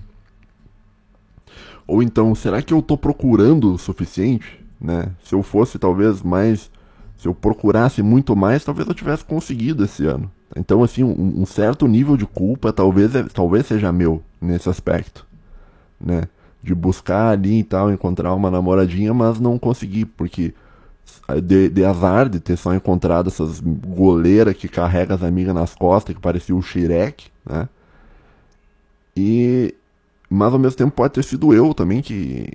Ou então, será que eu estou procurando o suficiente? Né? Se eu fosse talvez mais. Se eu procurasse muito mais, talvez eu tivesse conseguido esse ano. Então, assim, um, um certo nível de culpa talvez, é, talvez seja meu nesse aspecto. Né? De buscar ali e tal, encontrar uma namoradinha, mas não conseguir, porque de, de, azar de ter só encontrado essas goleiras que carrega as amigas nas costas, que parecia o Shrek, né? E, mas ao mesmo tempo pode ter sido eu também que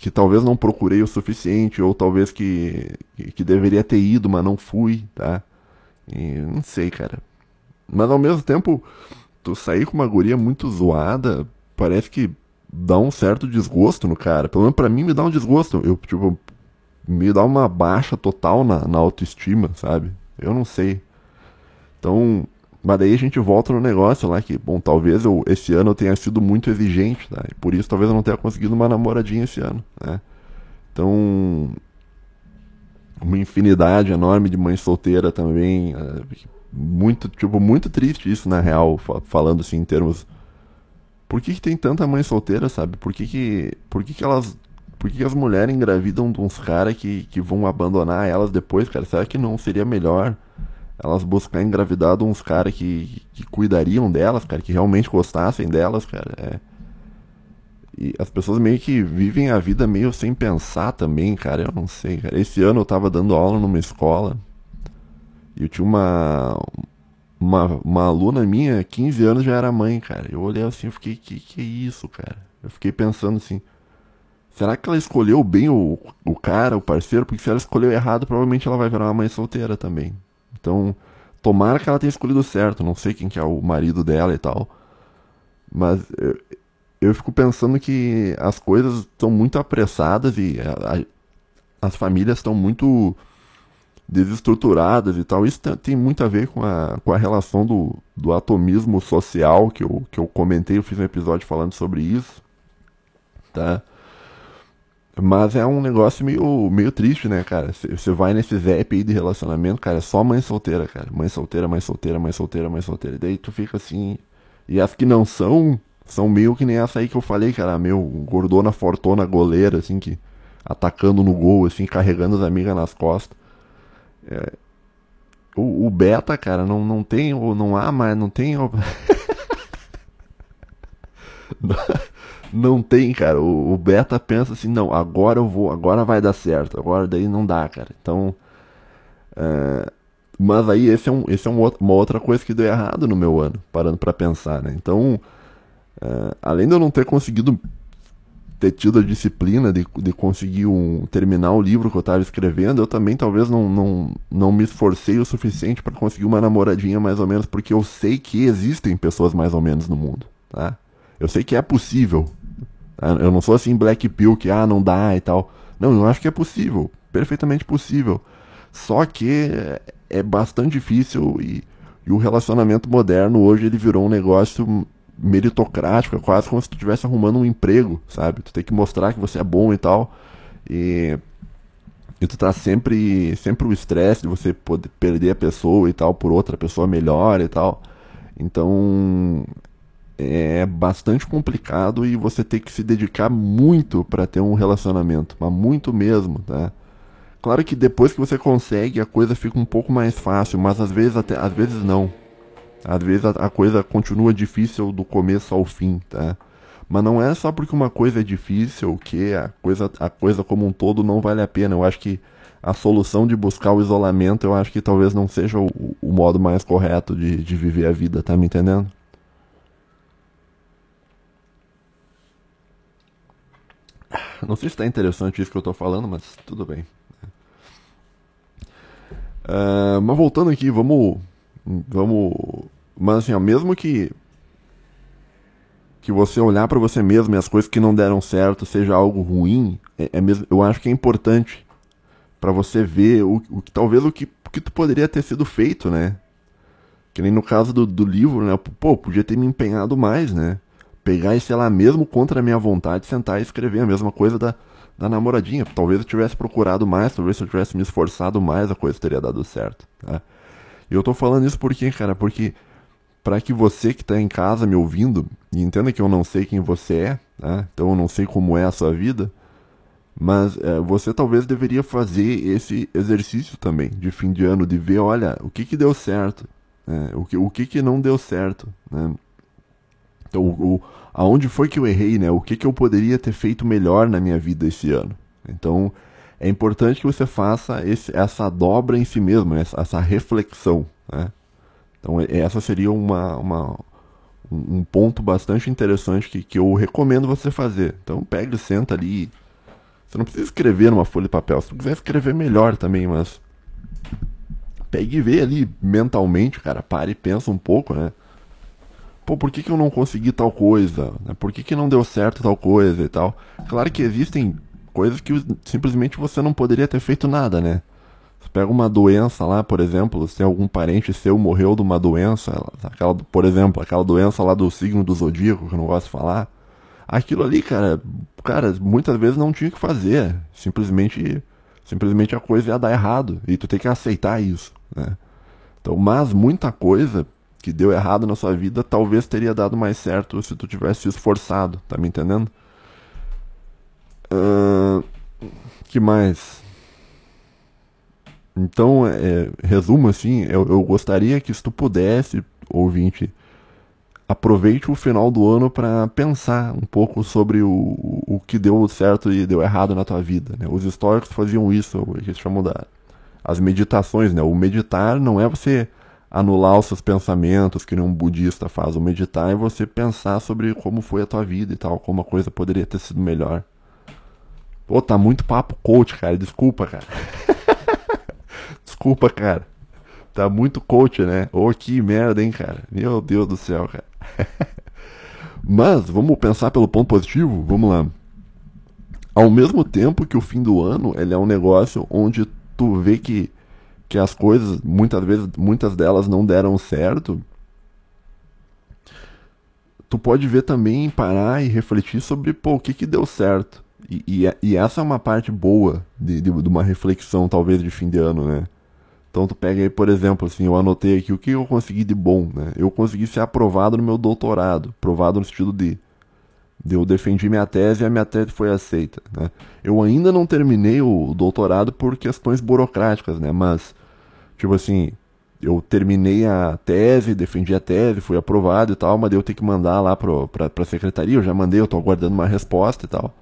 que talvez não procurei o suficiente ou talvez que que deveria ter ido, mas não fui, tá? E não sei, cara. Mas ao mesmo tempo, tu sair com uma guria muito zoada, parece que dá um certo desgosto no cara. Pelo menos pra mim me dá um desgosto. Eu, tipo, me dá uma baixa total na, na autoestima, sabe? Eu não sei. Então, mas daí a gente volta no negócio lá que, bom, talvez eu, esse ano eu tenha sido muito exigente, tá? E por isso talvez eu não tenha conseguido uma namoradinha esse ano, né? Então, uma infinidade enorme de mãe solteira também, é, muito, tipo, muito triste isso na real, falando assim em termos por que, que tem tanta mãe solteira, sabe? Por que que, por que, que elas por que, as mulheres engravidam de uns caras que, que vão abandonar elas depois, cara? Será que não seria melhor elas buscar engravidar de uns caras que, que cuidariam delas, cara, que realmente gostassem delas, cara. É... E as pessoas meio que vivem a vida meio sem pensar também, cara. Eu não sei, cara. Esse ano eu tava dando aula numa escola e eu tinha uma, uma, uma aluna minha, 15 anos já era mãe, cara. Eu olhei assim e fiquei, que que é isso, cara? Eu fiquei pensando assim, será que ela escolheu bem o, o cara, o parceiro? Porque se ela escolheu errado, provavelmente ela vai virar uma mãe solteira também. Então, tomara que ela tenha escolhido certo. Não sei quem que é o marido dela e tal. Mas eu, eu fico pensando que as coisas estão muito apressadas e a, a, as famílias estão muito desestruturadas e tal. Isso tem muito a ver com a, com a relação do, do atomismo social que eu, que eu comentei. Eu fiz um episódio falando sobre isso. Tá? Mas é um negócio meio, meio triste, né, cara? Você vai nesses app aí de relacionamento, cara, é só mãe solteira, cara. Mãe solteira, mãe solteira, mãe solteira, mãe solteira. E daí tu fica assim. E as que não são, são meio que nem essa aí que eu falei, cara. Meu, gordona, fortona, goleira, assim, que atacando no gol, assim, carregando as amigas nas costas. É, o, o, beta, cara, não, não tem, não há mais, não tem. <laughs> não tem, cara. O, o, beta pensa assim, não, agora eu vou, agora vai dar certo. Agora daí não dá, cara. Então. É, mas aí esse é, um, esse é um, uma outra coisa que deu errado no meu ano, parando para pensar, né? Então, é, além de eu não ter conseguido ter tido a disciplina de, de conseguir um, terminar o livro que eu estava escrevendo, eu também talvez não, não, não me esforcei o suficiente para conseguir uma namoradinha mais ou menos, porque eu sei que existem pessoas mais ou menos no mundo, tá? Eu sei que é possível, eu não sou assim Black Pill que ah, não dá e tal. Não, eu acho que é possível, perfeitamente possível. Só que é bastante difícil e, e o relacionamento moderno hoje ele virou um negócio meritocrático, é quase como se tu estivesse arrumando um emprego, sabe? Tu tem que mostrar que você é bom e tal. E E tu tá sempre, sempre o estresse de você poder perder a pessoa e tal por outra pessoa melhor e tal. Então é bastante complicado e você tem que se dedicar muito para ter um relacionamento, mas muito mesmo, tá? Claro que depois que você consegue a coisa fica um pouco mais fácil, mas às vezes até às vezes não. Às vezes a, a coisa continua difícil do começo ao fim, tá? Mas não é só porque uma coisa é difícil que a coisa, a coisa como um todo não vale a pena. Eu acho que a solução de buscar o isolamento, eu acho que talvez não seja o, o modo mais correto de, de viver a vida, tá me entendendo? Não sei se está interessante isso que eu estou falando, mas tudo bem. Uh, mas voltando aqui, vamos. Vamos. Mas assim, ó, mesmo que que você olhar para você mesmo e as coisas que não deram certo seja algo ruim, é, é mesmo, eu acho que é importante para você ver o, o talvez o que, o que tu poderia ter sido feito, né? Que nem no caso do, do livro, né? Pô, podia ter me empenhado mais, né? Pegar e, sei lá, mesmo contra a minha vontade, sentar e escrever a mesma coisa da, da namoradinha. Talvez eu tivesse procurado mais, talvez se eu tivesse me esforçado mais, a coisa teria dado certo, tá? E eu tô falando isso porque, cara, porque para que você que está em casa me ouvindo, e entenda que eu não sei quem você é, né? então eu não sei como é a sua vida, mas é, você talvez deveria fazer esse exercício também de fim de ano, de ver, olha, o que, que deu certo, né? o, que, o que, que não deu certo. Né? Então, o, o, aonde foi que eu errei, né? o que, que eu poderia ter feito melhor na minha vida esse ano. Então, é importante que você faça esse, essa dobra em si mesmo, essa, essa reflexão. Né? Então, essa seria uma, uma, um ponto bastante interessante que, que eu recomendo você fazer. Então, pega e senta ali. Você não precisa escrever numa folha de papel. Se quiser escrever, melhor também, mas. Pegue e vê ali mentalmente, cara. Pare e pensa um pouco, né? Pô, por que, que eu não consegui tal coisa? Né? Por que, que não deu certo tal coisa e tal? Claro que existem coisas que simplesmente você não poderia ter feito nada, né? Você pega uma doença lá, por exemplo, se algum parente seu morreu de uma doença, aquela, por exemplo, aquela doença lá do signo do zodíaco, que eu não gosto de falar. Aquilo ali, cara, cara, muitas vezes não tinha que fazer. Simplesmente, simplesmente a coisa ia dar errado. E tu tem que aceitar isso, né? Então, mas muita coisa que deu errado na sua vida talvez teria dado mais certo se tu tivesse se esforçado, tá me entendendo? Uh, que mais? Então, é, resumo assim, eu, eu, gostaria que se tu pudesse, ouvinte, aproveite o final do ano para pensar um pouco sobre o, o que deu certo e deu errado na tua vida. Né? Os históricos faziam isso, eles chamam da as meditações, né? O meditar não é você anular os seus pensamentos que nem um budista faz. O meditar é você pensar sobre como foi a tua vida e tal, como a coisa poderia ter sido melhor. Pô, tá muito papo coach, cara. Desculpa, cara. <laughs> Desculpa, cara. Tá muito coach, né? Ô, oh, que merda, hein, cara? Meu Deus do céu, cara. <laughs> Mas, vamos pensar pelo ponto positivo? Vamos lá. Ao mesmo tempo que o fim do ano, ele é um negócio onde tu vê que, que as coisas, muitas vezes, muitas delas não deram certo, tu pode ver também, parar e refletir sobre, pô, o que que deu certo. E, e, e essa é uma parte boa de, de, de uma reflexão, talvez, de fim de ano, né? Então tu pega aí, por exemplo, assim, eu anotei aqui o que eu consegui de bom, né? Eu consegui ser aprovado no meu doutorado, aprovado no sentido de, de eu defendi minha tese e a minha tese foi aceita, né? Eu ainda não terminei o doutorado por questões burocráticas, né? Mas, tipo assim, eu terminei a tese, defendi a tese, fui aprovado e tal, mas eu tenho que mandar lá pro, pra, pra secretaria, eu já mandei, eu tô aguardando uma resposta e tal.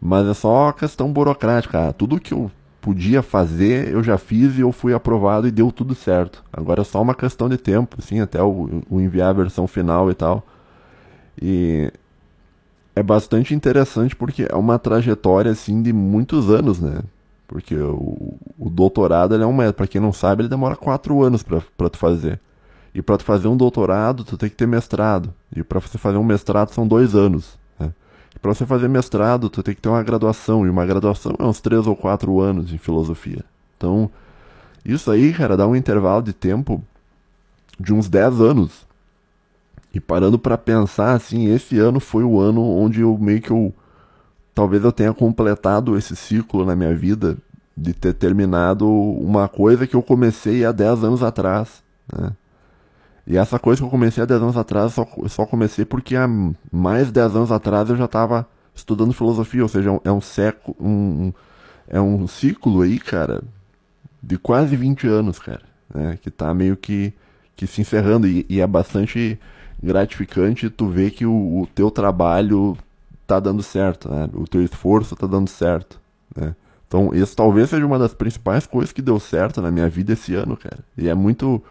Mas é só questão burocrática, tudo que eu podia fazer, eu já fiz e eu fui aprovado e deu tudo certo. Agora é só uma questão de tempo, sim, até o, o enviar a versão final e tal. E é bastante interessante porque é uma trajetória assim de muitos anos, né? Porque o, o doutorado é um para quem não sabe, ele demora quatro anos para tu fazer. E para tu fazer um doutorado, tu tem que ter mestrado. E para você fazer um mestrado são dois anos. Para você fazer mestrado, tu tem que ter uma graduação, e uma graduação é uns 3 ou 4 anos em filosofia. Então, isso aí, cara, dá um intervalo de tempo de uns 10 anos. E parando para pensar, assim, esse ano foi o ano onde eu meio que eu. Talvez eu tenha completado esse ciclo na minha vida de ter terminado uma coisa que eu comecei há 10 anos atrás, né? E essa coisa que eu comecei há 10 anos atrás, só, só comecei porque há mais de 10 anos atrás eu já estava estudando filosofia, ou seja, é um, século, um, é um ciclo aí, cara, de quase 20 anos, cara, né? Que tá meio que, que se encerrando e, e é bastante gratificante tu ver que o, o, teu trabalho tá dando certo, né? O teu esforço tá dando certo, né? Então, isso talvez seja uma das principais coisas que deu certo na minha vida esse ano, cara. E é muito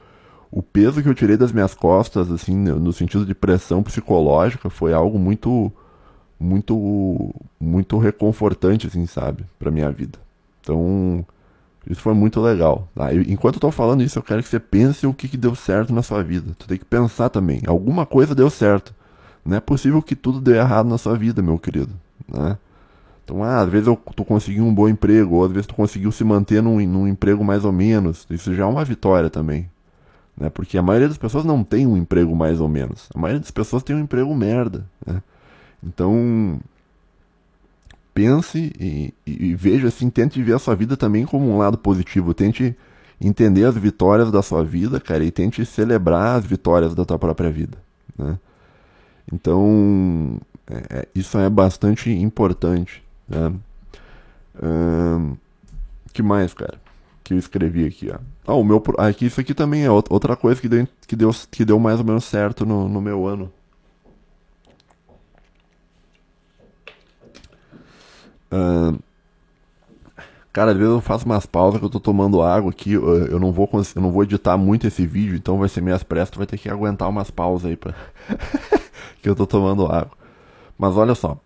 o peso que eu tirei das minhas costas, assim, no sentido de pressão psicológica, foi algo muito muito muito reconfortante, assim, sabe, para minha vida. Então, isso foi muito legal. Tá? enquanto eu tô falando isso, eu quero que você pense o que, que deu certo na sua vida. Tu tem que pensar também. Alguma coisa deu certo. Não é possível que tudo dê errado na sua vida, meu querido. Né? Então, ah, às vezes eu, tu conseguiu um bom emprego, ou às vezes tu conseguiu se manter num, num emprego mais ou menos. Isso já é uma vitória também. Né? Porque a maioria das pessoas não tem um emprego mais ou menos. A maioria das pessoas tem um emprego merda. Né? Então, pense e, e, e, veja assim, tente ver a sua vida também como um lado positivo. Tente entender as vitórias da sua vida, cara, e tente celebrar as vitórias da tua própria vida, né? Então, é, é isso é bastante importante, né? Hum, que mais, cara? Que eu escrevi aqui, ó. Ah, o meu, aqui, isso aqui também é outra coisa que deu, que deu, que deu mais ou menos certo no, no meu ano. Uh, cara, às vezes eu faço umas pausas que eu tô tomando água aqui. Eu, eu não vou eu não vou editar muito esse vídeo, então vai ser meio pressas. Tu vai ter que aguentar umas pausas aí pra... <laughs> que eu tô tomando água. Mas olha só.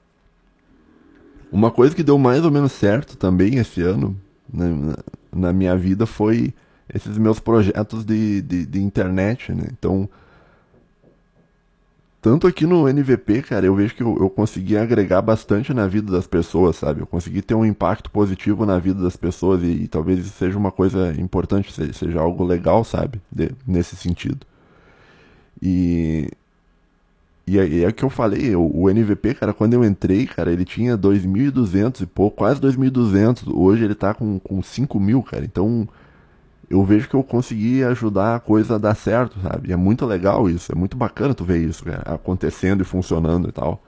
Uma coisa que deu mais ou menos certo também esse ano na, na minha vida foi esses meus projetos de, de, de internet, né? Então, tanto aqui no NVP, cara, eu vejo que eu, eu, consegui agregar bastante na vida das pessoas, sabe? Eu consegui ter um impacto positivo na vida das pessoas e, e talvez isso seja uma coisa importante, seja, seja algo legal, sabe? De, nesse sentido. E, e é, é o que eu falei, o, o, NVP, cara, quando eu entrei, cara, ele tinha 2.200 e pouco, quase 2.200. Hoje ele tá com, com 5 mil, cara. Então eu vejo que eu consegui ajudar a coisa a dar certo, sabe? E é muito legal isso, é muito bacana tu ver isso cara, acontecendo e funcionando e tal.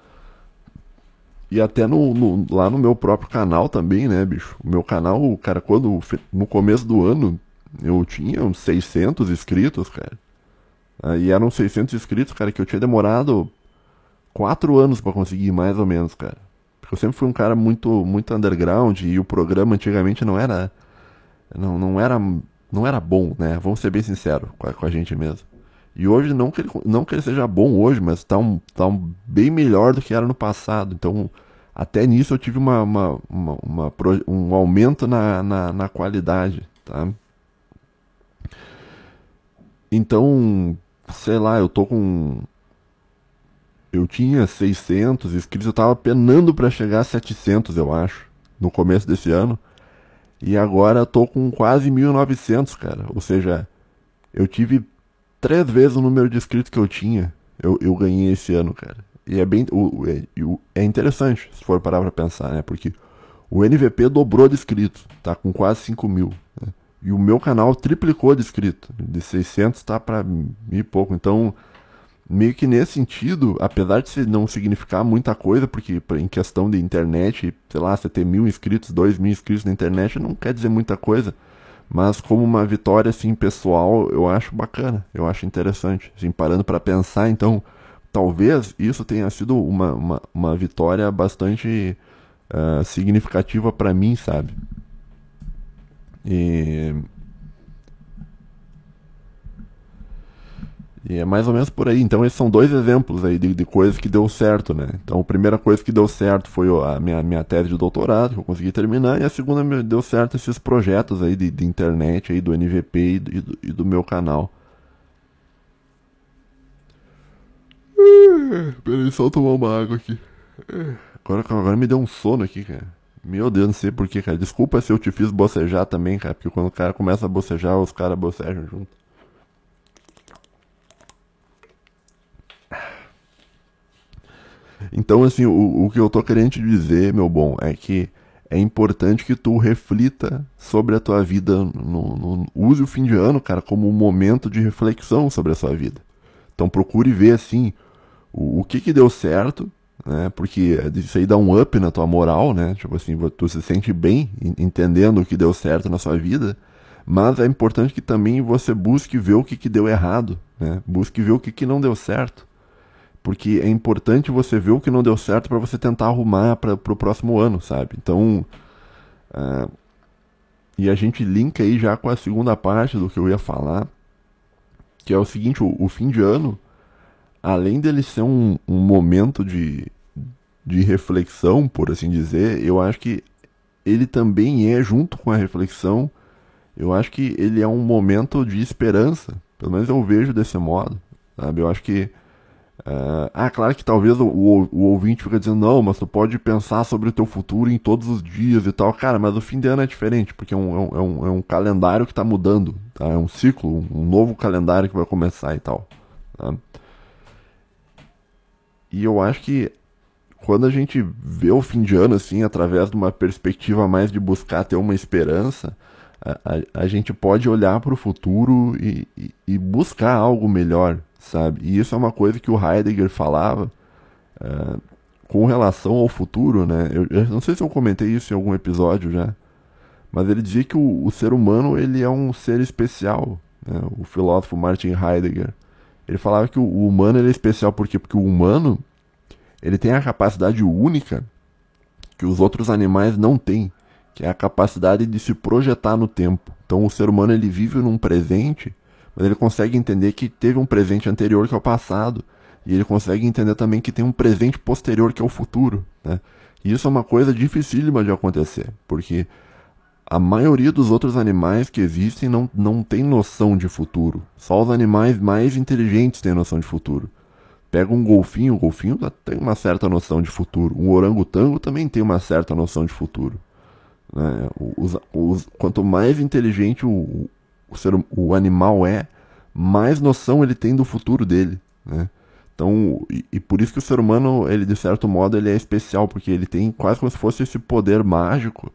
E até no, no, lá no meu próprio canal também, né, bicho? O meu canal, cara, quando no começo do ano eu tinha uns 600 inscritos, cara. E eram 600 inscritos, cara, que eu tinha demorado 4 anos para conseguir, mais ou menos, cara. Porque eu sempre fui um cara muito, muito underground e o programa antigamente não era. Não, não era não era bom, né? Vamos ser bem sinceros com a, com a gente mesmo. E hoje, não que, ele, não que ele seja bom hoje, mas tá, um, tá um, bem melhor do que era no passado. Então, até nisso eu tive uma, uma, uma, uma um aumento na, na, na, qualidade, tá? Então, sei lá, eu tô com... Eu tinha 600 inscritos, eu tava penando para chegar a 700, eu acho, no começo desse ano. E agora eu tô com quase 1.900, cara. Ou seja, eu tive três vezes o número de inscritos que eu tinha. Eu, eu ganhei esse ano, cara. E é bem. O, é, é interessante, se for parar pra pensar, né? Porque o NVP dobrou de inscritos, tá com quase 5 mil. Né? E o meu canal triplicou de inscritos. De 600 tá pra mil e pouco. Então, meio que nesse sentido, apesar de não significar muita coisa, porque em questão de internet, sei lá, você ter mil inscritos, dois mil inscritos na internet não quer dizer muita coisa. Mas como uma vitória assim pessoal, eu acho bacana, eu acho interessante. Assim, parando para pensar, então, talvez isso tenha sido uma, uma, uma vitória bastante uh, significativa para mim, sabe? E E é mais ou menos por aí. Então, esses são dois exemplos aí de, de coisas que deu certo, né? Então, a primeira coisa que deu certo foi a minha, minha tese de doutorado, que eu consegui terminar, e a segunda deu certo esses projetos aí de, de internet, aí do NVP e do, e do, e do meu canal. Peraí, só tomar uma água aqui. Agora, agora me deu um sono aqui, cara. Meu Deus, não sei porquê, cara. Desculpa se eu te fiz bocejar também, cara. Porque quando o cara começa a bocejar, os caras bocejam junto. Então, assim, o, o que eu tô querendo te dizer, meu bom, é que é importante que tu reflita sobre a tua vida. No, no, use o fim de ano, cara, como um momento de reflexão sobre a sua vida. Então procure ver assim o, o que que deu certo, né? Porque isso aí dá um up na tua moral, né? Tipo assim, tu se sente bem entendendo o que deu certo na sua vida. Mas é importante que também você busque ver o que, que deu errado, né? Busque ver o que, que não deu certo. Porque é importante você ver o que não deu certo para você tentar arrumar para o próximo ano, sabe? Então. Uh, e a gente linka aí já com a segunda parte do que eu ia falar, que é o seguinte: o, o fim de ano, além dele ser um, um momento de, de reflexão, por assim dizer, eu acho que ele também é, junto com a reflexão, eu acho que ele é um momento de esperança. Pelo menos eu vejo desse modo, sabe? Eu acho que Uh, ah, claro que talvez o, o, o, ouvinte fica dizendo, não, mas tu pode pensar sobre o teu futuro em todos os dias e tal. Cara, mas o fim de ano é diferente, porque é um, é um, é um é calendário que está mudando, tá? É um ciclo, um novo calendário que vai começar e tal. Tá? E eu acho que quando a gente vê o fim de ano, assim, através de uma perspectiva mais de buscar ter uma esperança, a, a, a gente pode olhar para o futuro e, e, e buscar algo melhor, sabe? E isso é uma coisa que o Heidegger falava uh, com relação ao futuro, né? Eu, eu, não sei se eu comentei isso em algum episódio já, mas ele dizia que o, o ser humano ele é um ser especial, né? o filósofo Martin Heidegger. Ele falava que o, humano é especial por quê? Porque o humano ele tem a capacidade única que os outros animais não têm, que é a capacidade de se projetar no tempo. Então o ser humano ele vive num presente mas ele consegue entender que teve um presente anterior que é o passado, e ele consegue entender também que tem um presente posterior que é o futuro, né? E isso é uma coisa dificílima de acontecer, porque a maioria dos outros animais que existem não, não tem noção de futuro. Só os animais mais inteligentes têm noção de futuro. Pega um golfinho, o golfinho tem uma certa noção de futuro. Um orangotango também tem uma certa noção de futuro. Né? Os, os, quanto mais inteligente o, o, ser, o animal é, mais noção ele tem do futuro dele, né? Então, e, e, por isso que o ser humano, ele de certo modo, ele é especial, porque ele tem quase como se fosse esse poder mágico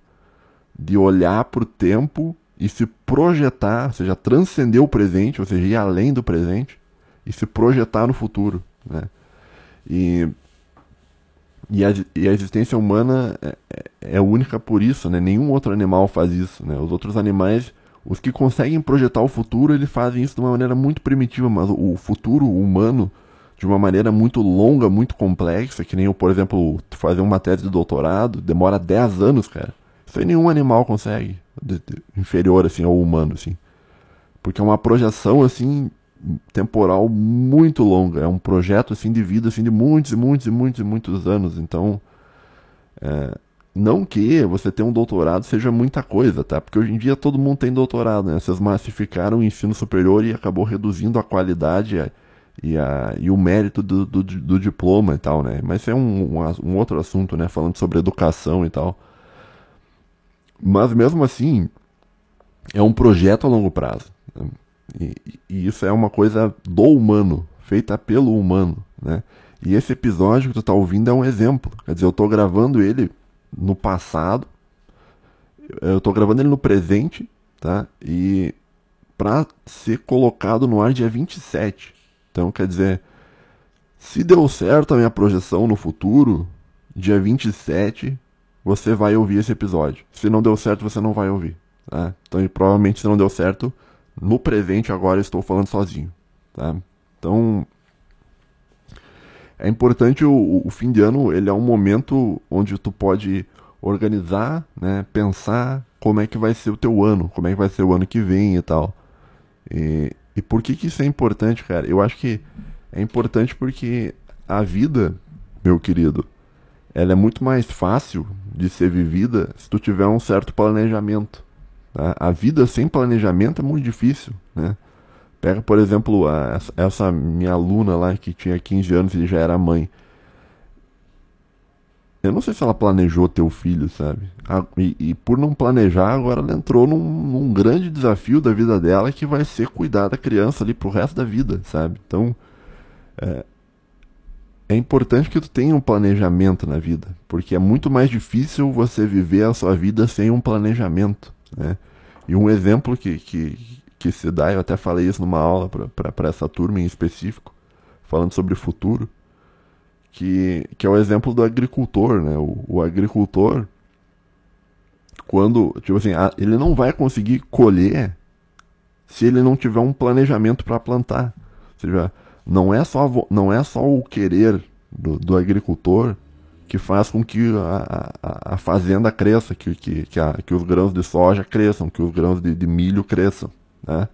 de olhar para o tempo e se projetar, ou seja, transcender o presente, ou seja, ir além do presente e se projetar no futuro, né? E, e, a, e a existência humana é, é, é única por isso, né? Nenhum outro animal faz isso, né? Os outros animais os que conseguem projetar o futuro, eles fazem isso de uma maneira muito primitiva, mas o futuro humano, de uma maneira muito longa, muito complexa, que nem, por exemplo, fazer uma tese de doutorado, demora 10 anos, cara. Aí nenhum animal consegue, inferior, assim, ao humano, assim. Porque é uma projeção, assim, temporal muito longa. É um projeto, assim, de vida, assim, de muitos e muitos e muitos e muitos anos. Então, é, não que você ter um doutorado seja muita coisa, tá? Porque hoje em dia todo mundo tem doutorado, né? Vocês massificaram o ensino superior e acabou reduzindo a qualidade e, a, e o mérito do, do, do, diploma e tal, né? Mas é um, um, um, outro assunto, né? Falando sobre educação e tal. Mas mesmo assim, é um projeto a longo prazo. Né? E, e isso é uma coisa do humano, feita pelo humano, né? E esse episódio que tu tá ouvindo é um exemplo. Quer dizer, eu tô gravando ele no passado. Eu tô gravando ele no presente, tá? E para ser colocado no ar dia 27. Então, quer dizer, se deu certo a minha projeção no futuro, dia 27, você vai ouvir esse episódio. Se não deu certo, você não vai ouvir. Tá? Então, provavelmente, se não deu certo, no presente agora estou falando sozinho. Tá? Então, é importante o, o, fim de ano, ele é um momento onde tu pode organizar, né, pensar como é que vai ser o teu ano, como é que vai ser o ano que vem e tal. E, e por que que isso é importante, cara? Eu acho que é importante porque a vida, meu querido, ela é muito mais fácil de ser vivida se tu tiver um certo planejamento. Tá? A vida sem planejamento é muito difícil, né? Pega, por exemplo, a, essa minha aluna lá que tinha 15 anos e já era mãe. Eu não sei se ela planejou ter o filho, sabe? E, e, por não planejar, agora ela entrou num, num, grande desafio da vida dela que vai ser cuidar da criança ali pro resto da vida, sabe? Então, é, é importante que tu tenha um planejamento na vida, porque é muito mais difícil você viver a sua vida sem um planejamento, né? E um exemplo que, que, que se dá, eu até falei isso numa aula para essa turma em específico, falando sobre o futuro, que, que é o exemplo do agricultor, né? O, o agricultor, quando, tipo assim, ele não vai conseguir colher se ele não tiver um planejamento para plantar. Ou seja, não é só, não é só o querer do, do agricultor que faz com que a, a, a fazenda cresça, que, que, que, a, que, os grãos de soja cresçam, que os grãos de, de milho cresçam. Né?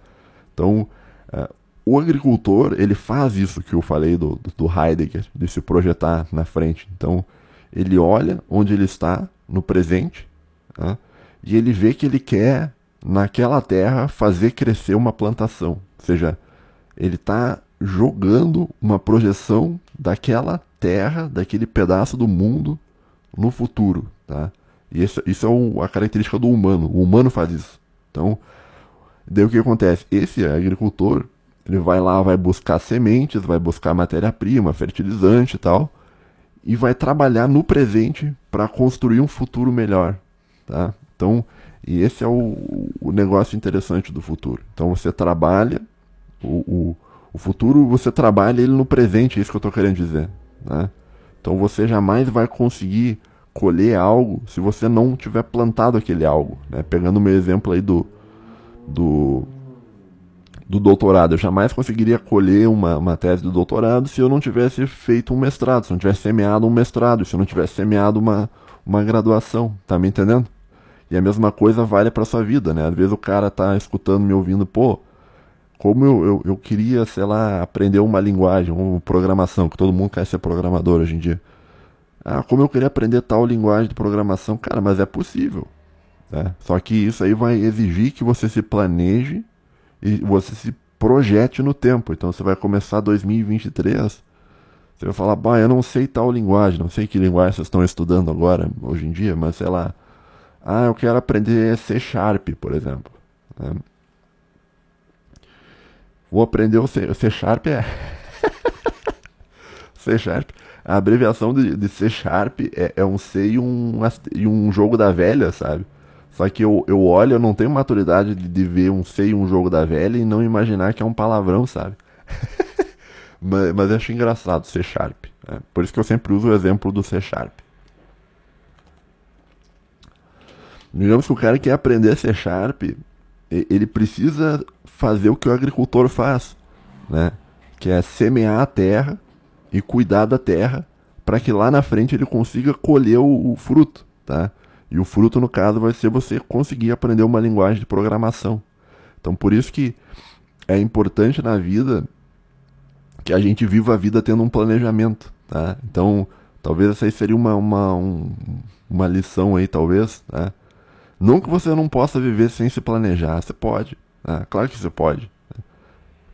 Então, é, o agricultor, ele faz isso que eu falei do, do Heidegger, de se projetar na frente. Então, ele olha onde ele está, no presente, né? e ele vê que ele quer, naquela terra, fazer crescer uma plantação. Ou seja, ele está jogando uma projeção daquela terra, daquele pedaço do mundo no futuro, tá? E isso, isso é a característica do humano. O humano faz isso. Então, daí o que acontece? Esse agricultor, ele vai lá, vai buscar sementes, vai buscar matéria-prima, fertilizante e tal, e vai trabalhar no presente para construir um futuro melhor, tá? Então, e esse é o, o negócio interessante do futuro. Então, você trabalha o, o o futuro você trabalha ele no presente, é isso que eu estou querendo dizer. Né? Então você jamais vai conseguir colher algo se você não tiver plantado aquele algo. Né? Pegando o meu exemplo aí do, do, do doutorado, eu jamais conseguiria colher uma, uma tese do doutorado se eu não tivesse feito um mestrado, se eu não tivesse semeado um mestrado, se eu não tivesse semeado uma, uma graduação. Tá me entendendo? E a mesma coisa vale para sua vida, né? Às vezes o cara tá escutando, me ouvindo, pô, como eu, eu, eu, queria, sei lá, aprender uma linguagem, uma programação, que todo mundo quer ser programador hoje em dia. Ah, como eu queria aprender tal linguagem de programação. Cara, mas é possível. Né? Só que isso aí vai exigir que você se planeje e você se projete no tempo. Então você vai começar 2023, você vai falar, bah, eu não sei tal linguagem, não sei que linguagem vocês estão estudando agora, hoje em dia, mas sei lá. Ah, eu quero aprender C Sharp, por exemplo. Né? Vou aprender o C, C Sharp é. <laughs> C Sharp. A abreviação de, de C Sharp é, é, um C e um, e um jogo da velha, sabe? Só que eu, eu olho, eu não tenho maturidade de, de ver um C e um jogo da velha e não imaginar que é um palavrão, sabe? <laughs> mas, mas eu acho engraçado C Sharp. Né? Por isso que eu sempre uso o exemplo do C Sharp. Digamos que o cara quer aprender C Sharp, ele precisa fazer o que o agricultor faz, né? Que é semear a terra e cuidar da terra para que lá na frente ele consiga colher o, o, fruto, tá? E o fruto no caso vai ser você conseguir aprender uma linguagem de programação. Então por isso que é importante na vida que a gente viva a vida tendo um planejamento, tá? Então talvez essa aí seria uma uma, um, uma lição aí talvez, tá? Não que você não possa viver sem se planejar, você pode. Né? Claro que você pode.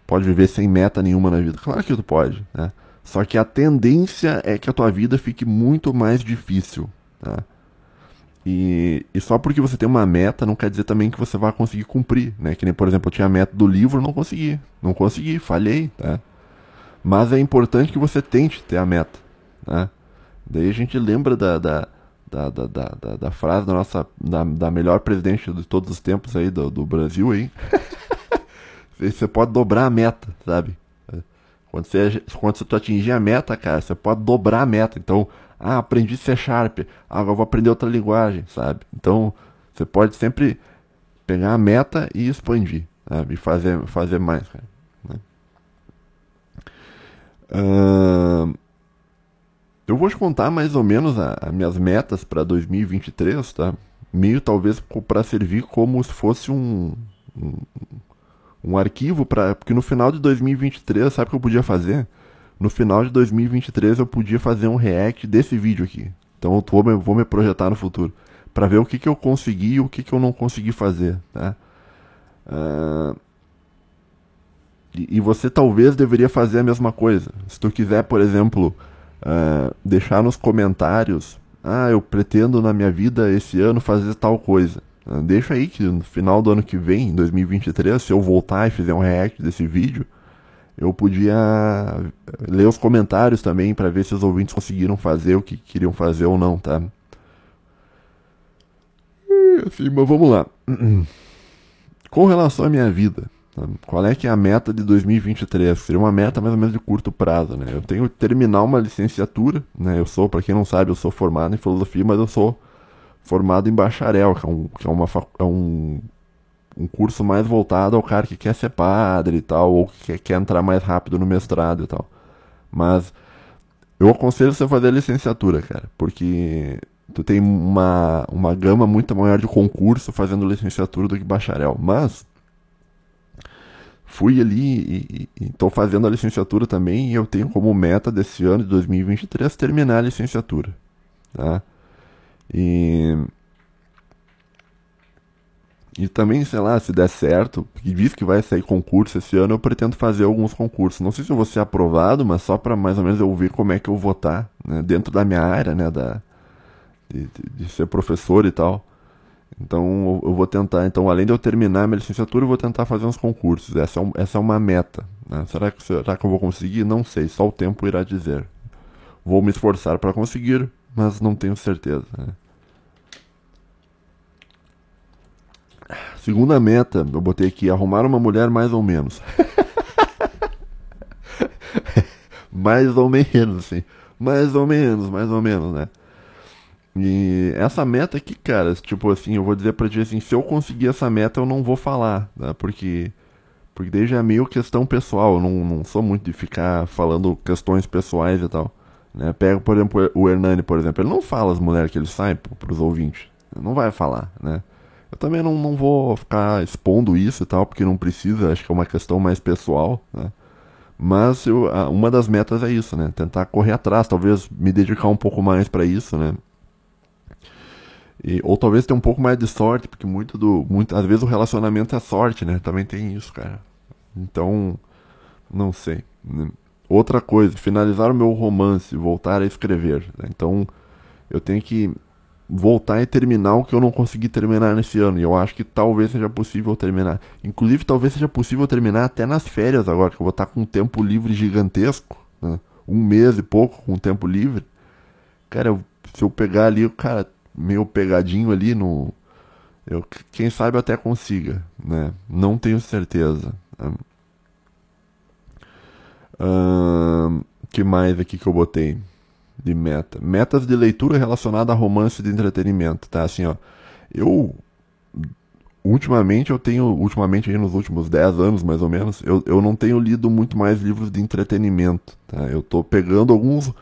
Pode viver sem meta nenhuma na vida, claro que tu pode. Né? Só que a tendência é que a tua vida fique muito mais difícil. Tá? E, e, só porque você tem uma meta não quer dizer também que você vai conseguir cumprir, né? Que nem, por exemplo, eu tinha a meta do livro, não consegui. Não consegui, falhei, tá? Mas é importante que você tente ter a meta, né? Daí a gente lembra da, da, da, da, da, da, frase da nossa da, da melhor presidente de todos os tempos aí do, do Brasil aí. <laughs> você pode dobrar a meta, sabe? Quando você, quando você atingir a meta, cara, você pode dobrar a meta. Então, ah, aprendi C Sharp, agora vou aprender outra linguagem, sabe? Então, você pode sempre pegar a meta e expandir, sabe? E fazer, fazer mais, cara. Né? Uh, eu vou te contar mais ou menos as minhas metas para 2023, tá? Meio talvez para servir como se fosse um, um, um arquivo para porque no final de 2023, sabe o que eu podia fazer? No final de 2023 eu podia fazer um react desse vídeo aqui. Então eu vou, vou me projetar no futuro para ver o que, que eu consegui e o que, que eu não consegui fazer, tá? Uh, e, e você talvez deveria fazer a mesma coisa. Se tu quiser, por exemplo, uh, deixar nos comentários. Ah, eu pretendo na minha vida esse ano fazer tal coisa. Uh, deixa aí que no final do ano que vem, em 2023, se eu voltar e fizer um react desse vídeo, eu podia ler os comentários também para ver se os ouvintes conseguiram fazer o que queriam fazer ou não, tá? Assim, mas vamos lá. <clears throat> Com relação à minha vida? Qual é que é a meta de 2023? Seria uma meta mais ou menos de curto prazo, né? Eu tenho que terminar uma licenciatura, né? Eu sou, para quem não sabe, eu sou formado em filosofia, mas eu sou formado em bacharel, que é um, que é uma, é um, um curso mais voltado ao cara que quer ser padre e tal, ou que quer, quer entrar mais rápido no mestrado e tal. Mas eu aconselho você a fazer a licenciatura, cara, porque tu tem uma, uma gama muito maior de concurso fazendo licenciatura do que bacharel. Mas fui ali e estou fazendo a licenciatura também e eu tenho como meta desse ano de 2023 terminar a licenciatura, tá? E e também, sei lá, se der certo, e diz que vai sair concurso esse ano, eu pretendo fazer alguns concursos. Não sei se eu vou ser aprovado, mas só para mais ou menos eu ver como é que eu vou estar, né, dentro da minha área, né, da, de, de, ser professor e tal. Então eu vou tentar, então além de eu terminar minha licenciatura, eu vou tentar fazer uns concursos. Essa é, um, essa é uma meta. Né? Será, que, será que eu vou conseguir? Não sei, só o tempo irá dizer. Vou me esforçar para conseguir, mas não tenho certeza. Né? Segunda meta, eu botei aqui, arrumar uma mulher mais ou menos. <laughs> mais ou menos, sim. Mais ou menos, mais ou menos, né? E essa meta aqui, cara, tipo assim, eu vou dizer pra ti assim, se eu conseguir essa meta, eu não vou falar, né? Porque, porque já é meio questão pessoal, eu não, não sou muito de ficar falando questões pessoais e tal. Né? Pega, por exemplo, o Hernani, por exemplo, ele não fala as mulheres que ele sai pros ouvintes. Não vai falar, né? Eu também não, não vou ficar expondo isso e tal, porque não precisa, acho que é uma questão mais pessoal, né? Mas eu, uma das metas é isso, né? Tentar correr atrás, talvez me dedicar um pouco mais para isso, né? E, ou talvez ter um pouco mais de sorte, porque muito do. Muito, às vezes o relacionamento é sorte, né? Também tem isso, cara. Então, não sei. Outra coisa, finalizar o meu romance, voltar a escrever. Né? Então, eu tenho que voltar e terminar o que eu não consegui terminar nesse ano. E eu acho que talvez seja possível terminar. Inclusive, talvez seja possível terminar até nas férias agora, que eu vou estar com um tempo livre gigantesco. Né? Um mês e pouco com tempo livre. Cara, se eu pegar ali, cara, meio pegadinho ali no. Eu, quem sabe até consiga, né? Não tenho certeza. Uh, que mais aqui que eu botei de meta? Metas de leitura relacionada a romance de entretenimento, tá? Assim, ó. Eu ultimamente eu tenho, ultimamente nos últimos 10 anos mais ou menos, eu, eu não tenho lido muito mais livros de entretenimento, tá? Eu tô pegando alguns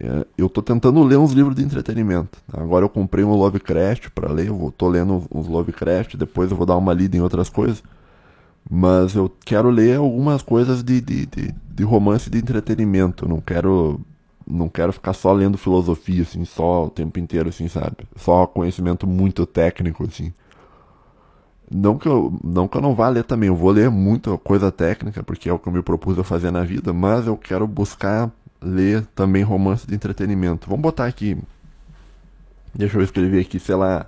é, eu tô tentando ler uns livros de entretenimento. Agora eu comprei um Lovecraft para ler, eu tô lendo uns Lovecraft, depois eu vou dar uma lida em outras coisas. Mas eu quero ler algumas coisas de, de, de, de romance de entretenimento. Não quero não quero ficar só lendo filosofia, assim, só o tempo inteiro, assim, sabe? Só conhecimento muito técnico, assim. Não que, eu, não que eu não vá ler também, eu vou ler muita coisa técnica, porque é o que eu me propus a fazer na vida, mas eu quero buscar ler também romance de entretenimento. Vamos botar aqui. Deixa eu escrever aqui, sei lá.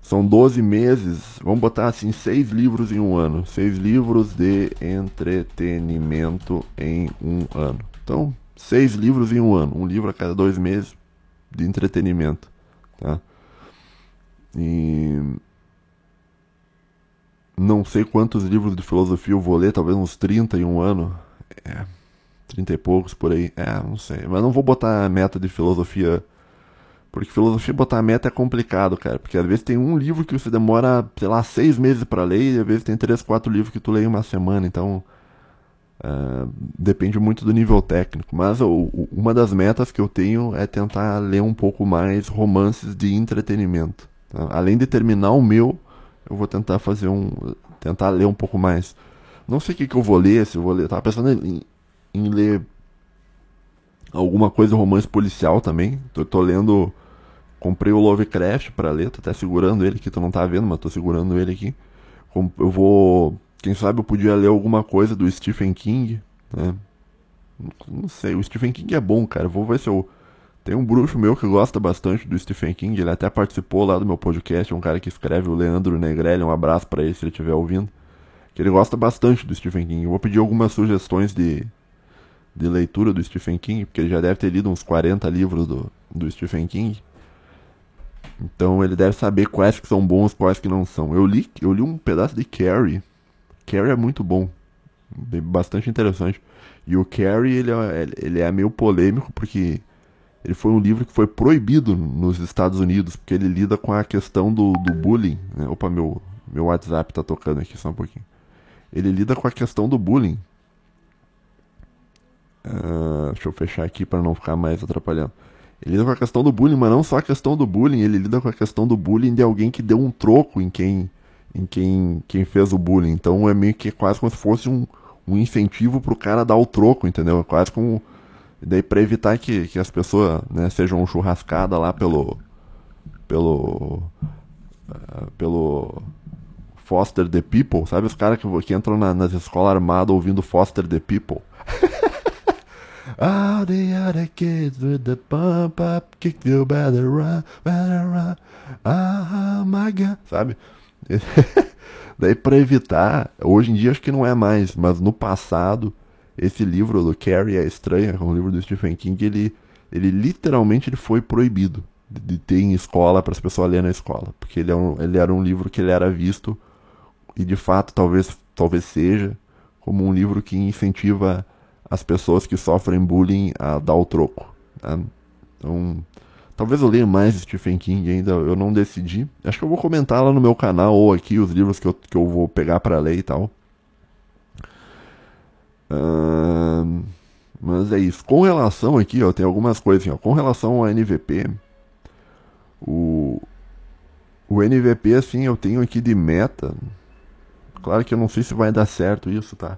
São 12 meses. Vamos botar assim, seis livros em um ano. Seis livros de entretenimento em um ano. Então, seis livros em um ano. Um livro a cada dois meses de entretenimento. Tá? E. Não sei quantos livros de filosofia eu vou ler, talvez uns 30 em um ano. É 30 e poucos por aí. É, não sei. Mas não vou botar meta de filosofia. Porque filosofia botar meta é complicado, cara. Porque às vezes tem um livro que você demora, sei lá, seis meses para ler, e às vezes tem três, quatro livros que tu lê em uma semana. Então. Uh, depende muito do nível técnico. Mas uma das metas que eu tenho é tentar ler um pouco mais romances de entretenimento. Tá? Além de terminar o meu, eu vou tentar fazer um. tentar ler um pouco mais. Não sei o que, que eu vou ler, se eu vou ler. Tava pensando em, em ler alguma coisa romance policial também. Tô, tô lendo. Comprei o Lovecraft para ler, tô até segurando ele aqui, tu não tá vendo, mas tô segurando ele aqui. Eu vou. Quem sabe eu podia ler alguma coisa do Stephen King, né? Não sei, o Stephen King é bom, cara. Vou ver se eu. Tem um bruxo meu que gosta bastante do Stephen King, ele até participou lá do meu podcast, é um cara que escreve, o Leandro Negrelli, um abraço para ele se ele estiver ouvindo que ele gosta bastante do Stephen King. Eu vou pedir algumas sugestões de, de leitura do Stephen King, porque ele já deve ter lido uns 40 livros do, do Stephen King. Então ele deve saber quais que são bons, quais que não são. Eu li, eu li um pedaço de Carrie. Carrie é muito bom. Bastante interessante. E o Carrie, ele é, ele é meio polêmico, porque ele foi um livro que foi proibido nos Estados Unidos, porque ele lida com a questão do, do bullying. Né? Opa, meu, meu WhatsApp tá tocando aqui só um pouquinho. Ele lida com a questão do bullying. Uh, deixa eu fechar aqui para não ficar mais atrapalhando. Ele lida com a questão do bullying, mas não só a questão do bullying, ele lida com a questão do bullying de alguém que deu um troco em quem em quem, quem fez o bullying. Então é meio que quase como se fosse um, um incentivo pro cara dar o troco, entendeu? É quase como. Daí pra evitar que, que as pessoas né, sejam churrascadas lá pelo. pelo. Uh, pelo. Foster the People, sabe? Os caras que, que entram na, nas escolas armadas ouvindo Foster the People. <laughs> All the other kids with the pump up, kick you better run, better run. Ah, my God. Sabe? <laughs> Daí para evitar, hoje em dia acho que não é mais, mas no passado, esse livro do Carrie é estranho, é um livro do Stephen King, ele, ele literalmente ele foi proibido de, de ter em escola para as pessoas lerem na escola, porque ele, é um, ele era um livro que ele era visto e de fato talvez talvez seja como um livro que incentiva as pessoas que sofrem bullying a dar o troco. Né? Então, talvez eu leia mais Stephen King ainda, eu não decidi. Acho que eu vou comentar lá no meu canal ou aqui os livros que eu, que eu vou pegar para ler e tal. Uh, mas é isso. Com relação aqui, ó, tem algumas coisas assim, ó. Com relação ao NVP, o, o NVP, assim, eu tenho aqui de meta. Claro que eu não sei se vai dar certo isso, tá?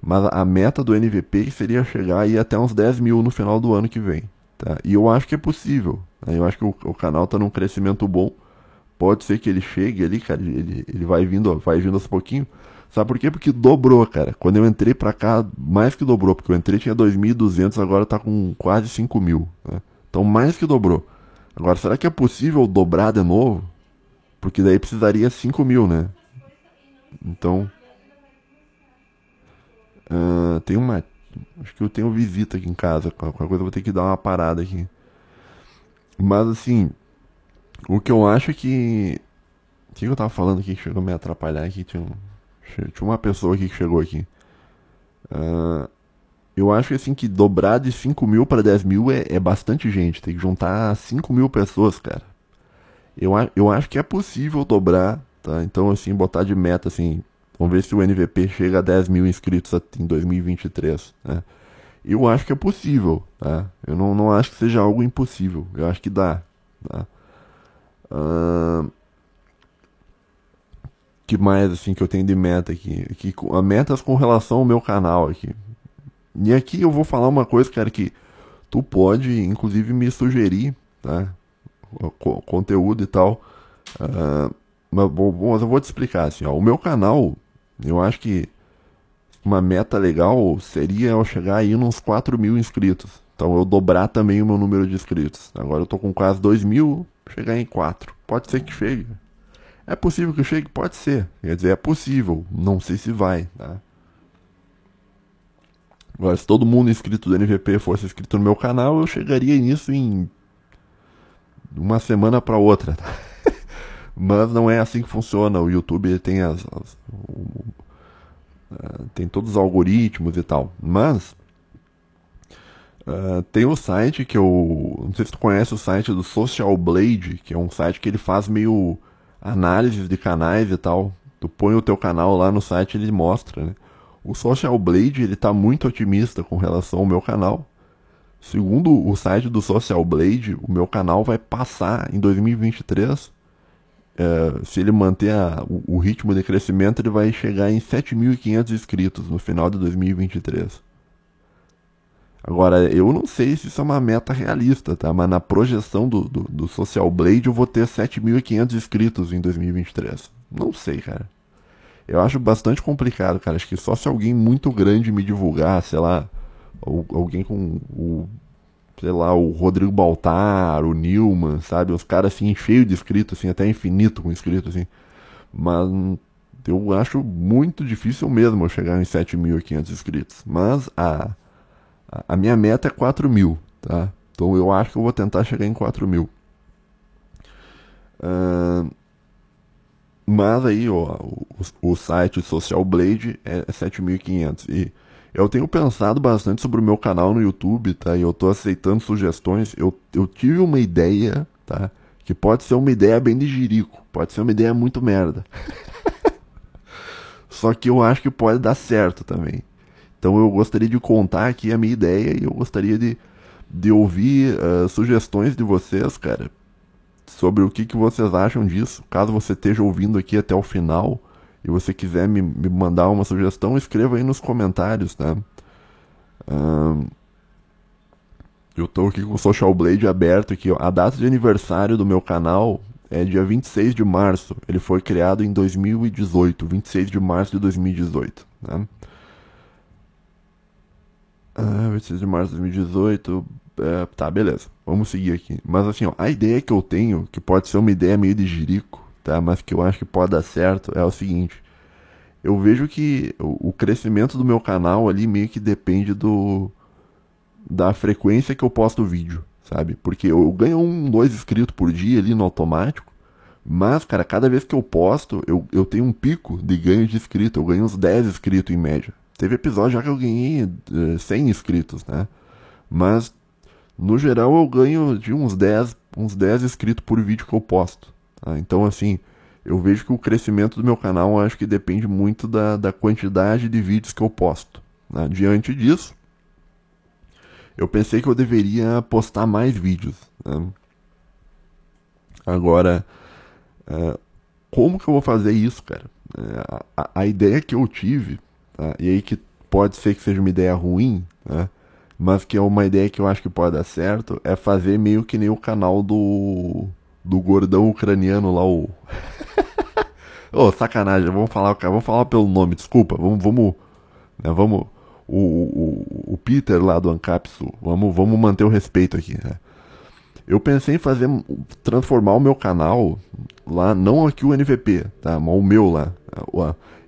Mas a meta do MVP seria chegar aí até uns 10 mil no final do ano que vem. Tá? E eu acho que é possível. Né? Eu acho que o, o canal está num crescimento bom. Pode ser que ele chegue ali, cara. Ele, ele vai vindo, vai vindo aos pouquinhos. Sabe por quê? Porque dobrou, cara. Quando eu entrei pra cá, mais que dobrou. Porque eu entrei tinha 2.200, agora tá com quase 5 mil. Né? Então mais que dobrou. Agora, será que é possível dobrar de novo? Porque daí precisaria 5 mil, né? Então, Tem uma. Acho que eu tenho visita aqui em casa. Qualquer coisa eu vou ter que dar uma parada aqui. Mas assim. O que eu acho é que. O que eu tava falando aqui que chegou a me atrapalhar aqui? Tinha, um, tinha uma pessoa aqui que chegou aqui. Uh, eu acho que assim que dobrar de 5 mil para 10 mil é, é bastante gente. Tem que juntar 5 mil pessoas, cara. Eu, eu acho que é possível dobrar, tá? Então, assim, botar de meta, assim, Vamos ver se o NVP chega a 10 mil inscritos em 2023. Né? Eu acho que é possível. Tá? Eu não, não acho que seja algo impossível. Eu acho que dá. Tá? Uh, que mais assim que eu tenho de meta aqui? Que, a metas com relação ao meu canal aqui. E aqui eu vou falar uma coisa, cara, que tu pode, inclusive, me sugerir, tá? Conteúdo e tal. Uh, mas, bom, mas eu vou te explicar assim, ó. O meu canal, eu acho que uma meta legal seria eu chegar aí nos 4 mil inscritos. Então eu dobrar também o meu número de inscritos. Agora eu tô com quase 2 mil, chegar em 4. Pode ser que chegue. É possível que chegue? Pode ser. Quer dizer, é possível. Não sei se vai, tá? Agora, se todo mundo inscrito do NVP fosse inscrito no meu canal, eu chegaria nisso em uma semana para outra. Tá? Mas não é assim que funciona. O YouTube tem as, as o, uh, tem todos os algoritmos e tal. Mas uh, tem o site que eu não sei se tu conhece o site do Social Blade, que é um site que ele faz meio análises de canais e tal. Tu põe o teu canal lá no site ele mostra, né? O Social Blade ele tá muito otimista com relação ao meu canal. Segundo o site do Social Blade, o meu canal vai passar em 2023 é, se ele manter a, o, o, ritmo de crescimento, ele vai chegar em 7.500 inscritos no final de 2023. Agora, eu não sei se isso é uma meta realista, tá? Mas na projeção do, do, do Social Blade eu vou ter 7.500 inscritos em 2023. Não sei, cara. Eu acho bastante complicado, cara. Acho que só se alguém muito grande me divulgar, sei lá, ou alguém com o sei lá, o Rodrigo Baltar, o Nilman, sabe? Os caras assim, cheio de inscritos, assim, até infinito com inscritos, assim. Mas Eu acho muito difícil mesmo eu chegar em 7.500 inscritos. Mas a, a minha meta é 4 mil, tá? Então eu acho que eu vou tentar chegar em 4 mil. Uh, mas aí, ó, o, o site Social Blade é 7.500. E eu tenho pensado bastante sobre o meu canal no YouTube, tá? E eu tô aceitando sugestões. Eu, eu tive uma ideia, tá? Que pode ser uma ideia bem de jirico. Pode ser uma ideia muito merda. <laughs> Só que eu acho que pode dar certo também. Então eu gostaria de contar aqui a minha ideia e eu gostaria de, de ouvir uh, sugestões de vocês, cara, sobre o que, que vocês acham disso. Caso você esteja ouvindo aqui até o final e você quiser me, me mandar uma sugestão, escreva aí nos comentários, tá? Uh, eu estou aqui com o Social Blade aberto aqui. Ó. A data de aniversário do meu canal é dia 26 de março. Ele foi criado em 2018, 26 de março de 2018. Né? Ah, 26 de março de 2018. É, tá, beleza. Vamos seguir aqui. Mas assim, ó, a ideia que eu tenho, que pode ser uma ideia meio de jirico, tá? Mas que eu acho que pode dar certo, é o seguinte. Eu vejo que o, crescimento do meu canal ali meio que depende do da frequência que eu posto o vídeo sabe? Porque eu ganho um, dois inscritos por dia ali no automático. Mas, cara, cada vez que eu posto, eu, eu tenho um pico de ganho de inscrito. Eu ganho uns 10 inscritos em média. Teve episódio já que eu ganhei uh, eh, 100 inscritos, né? Mas, no geral, eu ganho de uns 10, uns 10 inscritos por vídeo que eu posto. Tá? Então, assim, eu vejo que o crescimento do meu canal acho que depende muito da, da quantidade de vídeos que eu posto. Né? Diante disso, eu pensei que eu deveria postar mais vídeos. Né? Agora, uh, como que eu vou fazer isso, cara? Uh, a, a, ideia que eu tive, tá? e aí que pode ser que seja uma ideia ruim, né? mas que é uma ideia que eu acho que pode dar certo, é fazer meio que nem o canal do, do gordão ucraniano lá, o... <laughs> Ô, oh, sacanagem, vamos falar, vamos falar pelo nome, desculpa, vamos, vamos, né, vamos o, o, o Peter lá do Ancapsu. Vamos, vamos manter o respeito aqui, né? Eu pensei em fazer, transformar o meu canal lá, não aqui o NVP, tá? Mas o meu lá.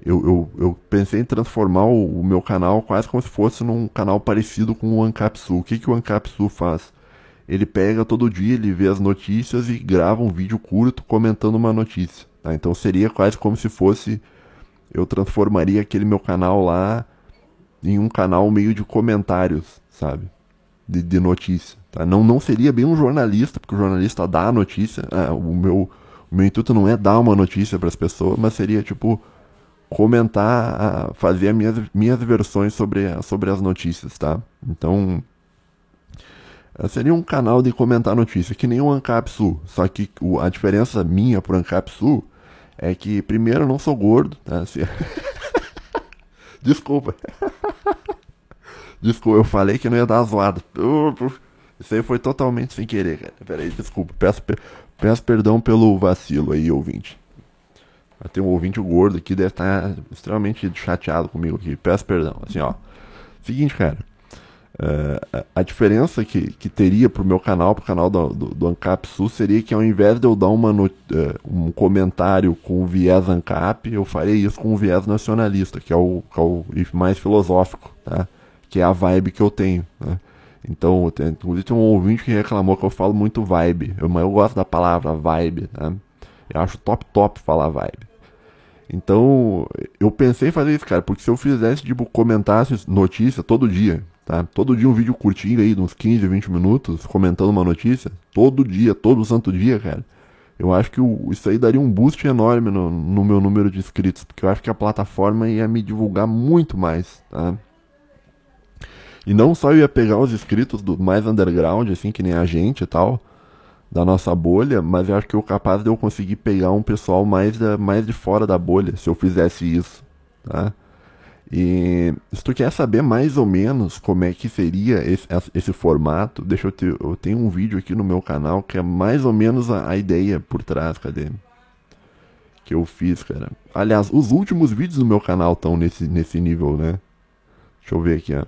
Eu, eu, eu pensei em transformar o, o, meu canal quase como se fosse num canal parecido com o Ancapsu. O que, que o Ancapsu faz? Ele pega todo dia, ele vê as notícias e grava um vídeo curto comentando uma notícia. Tá? Então seria quase como se fosse. Eu transformaria aquele meu canal lá em um canal meio de comentários, sabe? De, de notícia. Tá? Não, não seria bem um jornalista, porque o jornalista dá a notícia. É, o, meu, o meu intuito não é dar uma notícia para as pessoas, mas seria tipo comentar, fazer as minhas, minhas versões sobre, sobre as notícias, tá? Então, seria um canal de comentar notícia, que nem o Ancapsu. Só que a diferença minha pro Ancapsu é que, primeiro, eu não sou gordo, tá? <laughs> Desculpa. <laughs> Desculpa, eu falei que não ia dar zoado. Isso aí foi totalmente sem querer, cara. Pera aí, desculpa. Peço, peço perdão pelo vacilo aí, ouvinte. Tem um ouvinte gordo aqui, deve estar extremamente chateado comigo aqui. Peço perdão. Assim, ó. Seguinte, cara. Uh, a diferença que, que teria pro meu canal, pro canal do, do, do Ancap Sul, seria que ao invés de eu dar uma uh, um comentário com viés Ancap, eu faria isso com viés nacionalista, que é o, que é o mais filosófico, tá? Que é a vibe que eu tenho, né? Então, tem, inclusive tem um ouvinte que reclamou que eu falo muito vibe, eu, mas eu gosto da palavra vibe, né? Eu acho top top falar vibe. Então, eu pensei em fazer isso, cara, porque se eu fizesse, tipo, comentasse notícia todo dia, Tá? Todo dia um vídeo curtinho aí, de uns 15, 20 minutos, comentando uma notícia. Todo dia, todo santo dia, cara. Eu acho que o, isso aí daria um boost enorme no, no, meu número de inscritos, porque eu acho que a plataforma ia me divulgar muito mais, tá? E não só eu ia pegar os inscritos do mais underground, assim, que nem a gente e tal, da nossa bolha, mas eu acho que eu capaz de eu conseguir pegar um pessoal mais, da, mais de fora da bolha, se eu fizesse isso, tá? E se tu quer saber mais ou menos como é que seria esse, esse formato, deixa eu ter. Eu tenho um vídeo aqui no meu canal que é mais ou menos a, a ideia por trás, cadê? Que eu fiz, cara. Aliás, os últimos vídeos do meu canal estão nesse, nesse nível, né? Deixa eu ver aqui, ó.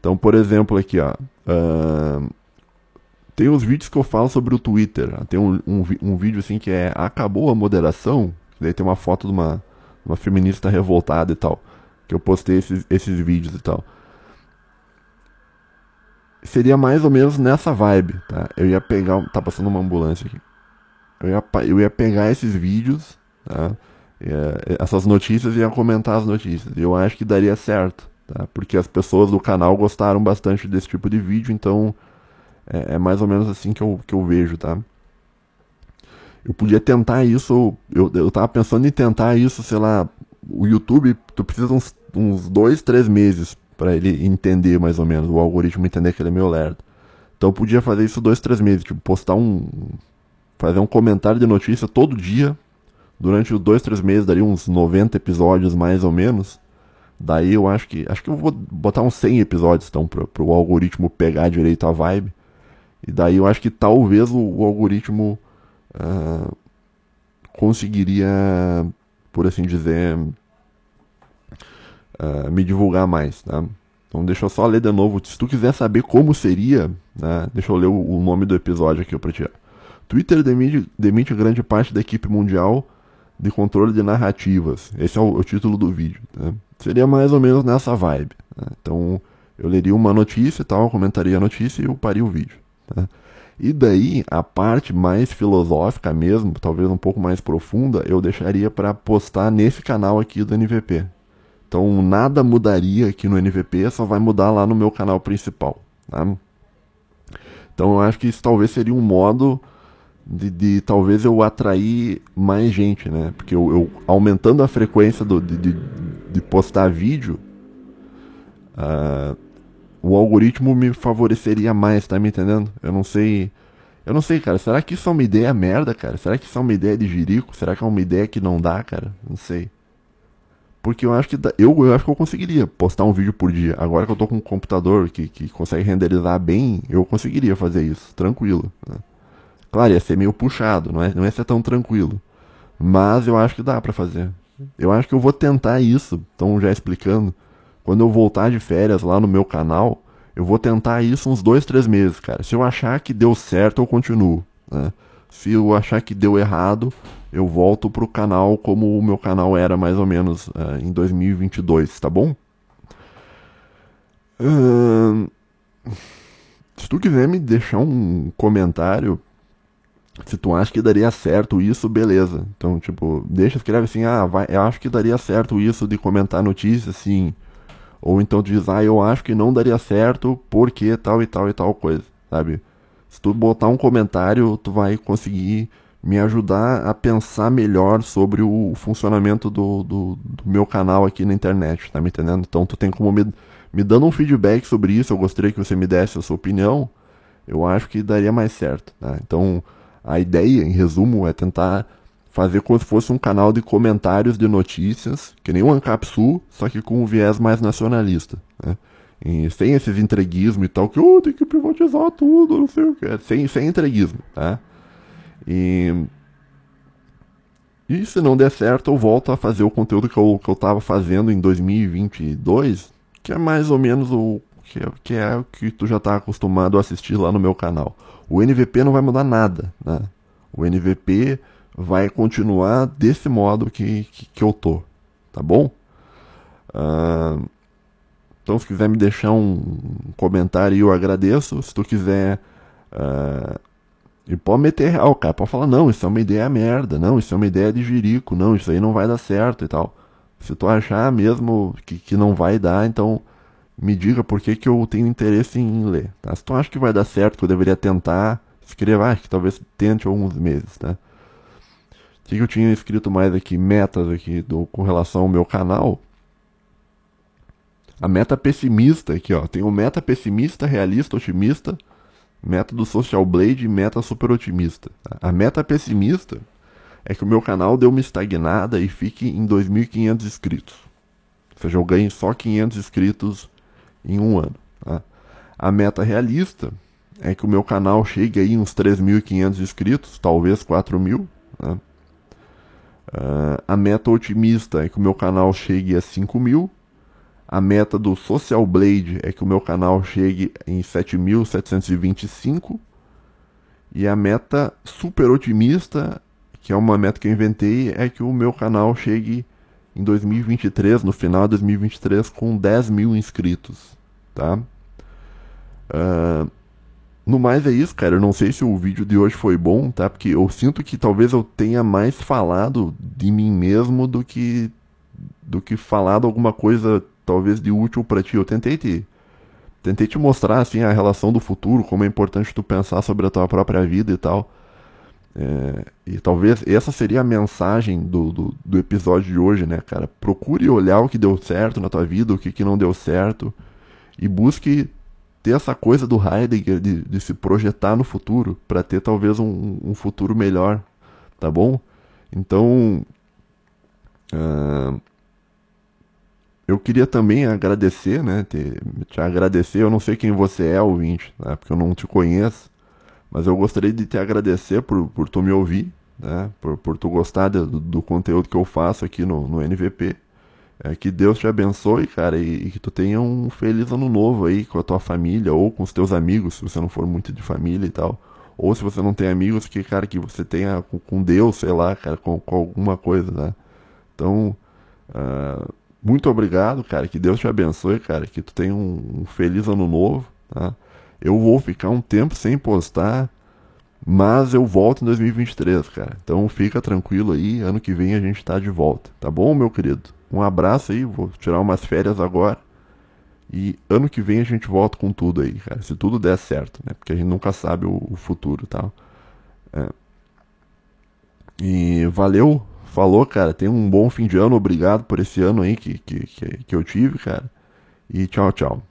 Então, por exemplo, aqui, ó. Uh, tem os vídeos que eu falo sobre o Twitter. Tem um, um, um vídeo assim que é Acabou a moderação. Daí tem uma foto de uma uma feminista revoltada e tal. Que eu postei esses, esses vídeos e tal. Seria mais ou menos nessa vibe, tá? Eu ia pegar. Tá passando uma ambulância aqui. Eu ia, eu ia pegar esses vídeos, tá? essas notícias e ia comentar as notícias. Eu acho que daria certo, tá? Porque as pessoas do canal gostaram bastante desse tipo de vídeo, então é, é mais ou menos assim que eu, que eu vejo, tá? Eu podia tentar isso, eu, eu tava pensando em tentar isso, sei lá, o YouTube, tu precisa uns, uns dois, três meses para ele entender mais ou menos, o algoritmo entender que ele é meio lerdo. Então eu podia fazer isso dois, três meses, tipo, postar um. fazer um comentário de notícia todo dia, durante os dois, três meses, daria uns 90 episódios mais ou menos. Daí eu acho que. Acho que eu vou botar uns 100 episódios então, pro, pro algoritmo pegar direito a vibe. E daí eu acho que talvez o, o algoritmo uh, conseguiria, por assim dizer, uh, me divulgar mais, tá? Então deixa eu só ler de novo. Se tu quiser saber como seria, né, deixa eu ler o, nome do episódio aqui pra ti. Twitter demite, demite grande parte da equipe mundial de controle de narrativas. Esse é o, o título do vídeo. Tá? Seria mais ou menos nessa vibe. Né? Então eu leria uma notícia e tal, comentaria a notícia e eu paria o vídeo. Tá? E daí, a parte mais filosófica mesmo, talvez um pouco mais profunda, eu deixaria para postar nesse canal aqui do NVP. Então, nada mudaria aqui no NVP, só vai mudar lá no meu canal principal. Tá? Então, eu acho que isso talvez seria um modo de, de talvez eu atrair mais gente, né? Porque eu, eu aumentando a frequência do, de, de, de postar vídeo, uh, o algoritmo me favoreceria mais, tá me entendendo? Eu não sei. Eu não sei, cara. Será que isso é uma ideia merda, cara? Será que isso é uma ideia de jirico? Será que é uma ideia que não dá, cara? Não sei. Porque eu acho que eu, eu acho que eu conseguiria postar um vídeo por dia. Agora que eu tô com um computador que, que consegue renderizar bem, eu conseguiria fazer isso, tranquilo. Né? Claro, ia ser meio puxado, não, é, não ia ser tão tranquilo. Mas eu acho que dá para fazer. Eu acho que eu vou tentar isso, então já explicando. Quando eu voltar de férias lá no meu canal, eu vou tentar isso uns dois, três meses, cara. Se eu achar que deu certo, eu continuo. Né? Se eu achar que deu errado, eu volto pro canal como o meu canal era mais ou menos uh, em 2022, tá bom? Uh, se tu quiser me deixar um comentário, se tu acha que daria certo isso, beleza. Então, tipo, deixa, escreve assim, ah, vai, eu acho que daria certo isso de comentar notícias, assim ou então diz, ah, eu acho que não daria certo porque tal e tal e tal coisa, sabe? Se tu botar um comentário, tu vai conseguir me ajudar a pensar melhor sobre o funcionamento do, do, do, meu canal aqui na internet, tá me entendendo? Então tu tem como me, me dando um feedback sobre isso, eu gostaria que você me desse a sua opinião, eu acho que daria mais certo, tá? Então a ideia, em resumo, é tentar fazer como se fosse um canal de comentários de notícias, que nem o Ancap Sul, só que com um viés mais nacionalista, né? E sem esses entreguismo e tal, que oh, tem que privatizar tudo, não sei o que. Sem, sem entreguismo, tá? E, e se não der certo, eu volto a fazer o conteúdo que eu, que eu tava fazendo em 2022, que é mais ou menos o que que é o que tu já tá acostumado a assistir lá no meu canal. O NVP não vai mudar nada, né? O NVP vai continuar desse modo que, que, que eu tô, tá bom? Uh, então, se quiser me deixar um comentário, eu agradeço. Se tu quiser. Uh, e pode meter real, cara. Pode falar, não, isso é uma ideia merda. Não, isso é uma ideia de jirico. Não, isso aí não vai dar certo e tal. Se tu achar mesmo que, que não vai dar, então me diga por que, que eu tenho interesse em ler. Tá? Se tu acha que vai dar certo, que eu deveria tentar, escreva, ah, que talvez tente alguns meses, tá? O que eu tinha escrito mais aqui? Metas aqui do, com relação ao meu canal. A meta pessimista aqui, ó. Tem o meta pessimista, realista, otimista, meta do Social Blade e meta super otimista. A meta pessimista é que o meu canal deu uma estagnada e fique em 2.500 inscritos. Ou seja, eu ganho só 500 inscritos em um ano. Tá? A meta realista é que o meu canal chegue aí uns 3.500 inscritos, talvez 4.000. Tá? Uh, a meta otimista é que o meu canal chegue a 5 mil. A meta do Social Blade é que o meu canal chegue em 7.725. E a meta super otimista, que é uma meta que eu inventei, é que o meu canal chegue em 2023, no final de 2023, com 10 mil inscritos, tá? Uh, no mais é isso, cara. Eu não sei se o vídeo de hoje foi bom, tá? Porque eu sinto que talvez eu tenha mais falado de mim mesmo do que do que falado alguma coisa talvez de útil para ti. Eu tentei te tentei te mostrar assim a relação do futuro, como é importante tu pensar sobre a tua própria vida e tal. É, e talvez essa seria a mensagem do, do, do, episódio de hoje, né, cara? Procure olhar o que deu certo na tua vida, o que, que não deu certo, e busque ter essa coisa do Heidegger de, de se projetar no futuro, para ter talvez um, um, futuro melhor, tá bom? Então, uh, eu queria também agradecer, né? Te, te agradecer, eu não sei quem você é, ouvinte, né, porque eu não te conheço. Mas eu gostaria de te agradecer por, por tu me ouvir, né? por, por tu gostar do, do conteúdo que eu faço aqui no, no NVP. É, que Deus te abençoe, cara, e, e, que tu tenha um feliz ano novo aí com a tua família ou com os teus amigos, se você não for muito de família e tal. Ou se você não tem amigos, que, cara, que você tenha com, com Deus, sei lá, cara, com, com alguma coisa, né? Então, uh, muito obrigado, cara, que Deus te abençoe, cara, que tu tenha um, um feliz ano novo, tá? eu vou ficar um tempo sem postar, mas eu volto em 2023, cara. Então fica tranquilo aí, ano que vem a gente tá de volta, tá bom, meu querido? Um abraço aí, vou tirar umas férias agora. E ano que vem a gente volta com tudo aí, cara. Se tudo der certo, né? Porque a gente nunca sabe o, o futuro tal. É. E valeu, falou, cara. Tenha um bom fim de ano. Obrigado por esse ano aí que, que, que, que eu tive, cara. E tchau, tchau.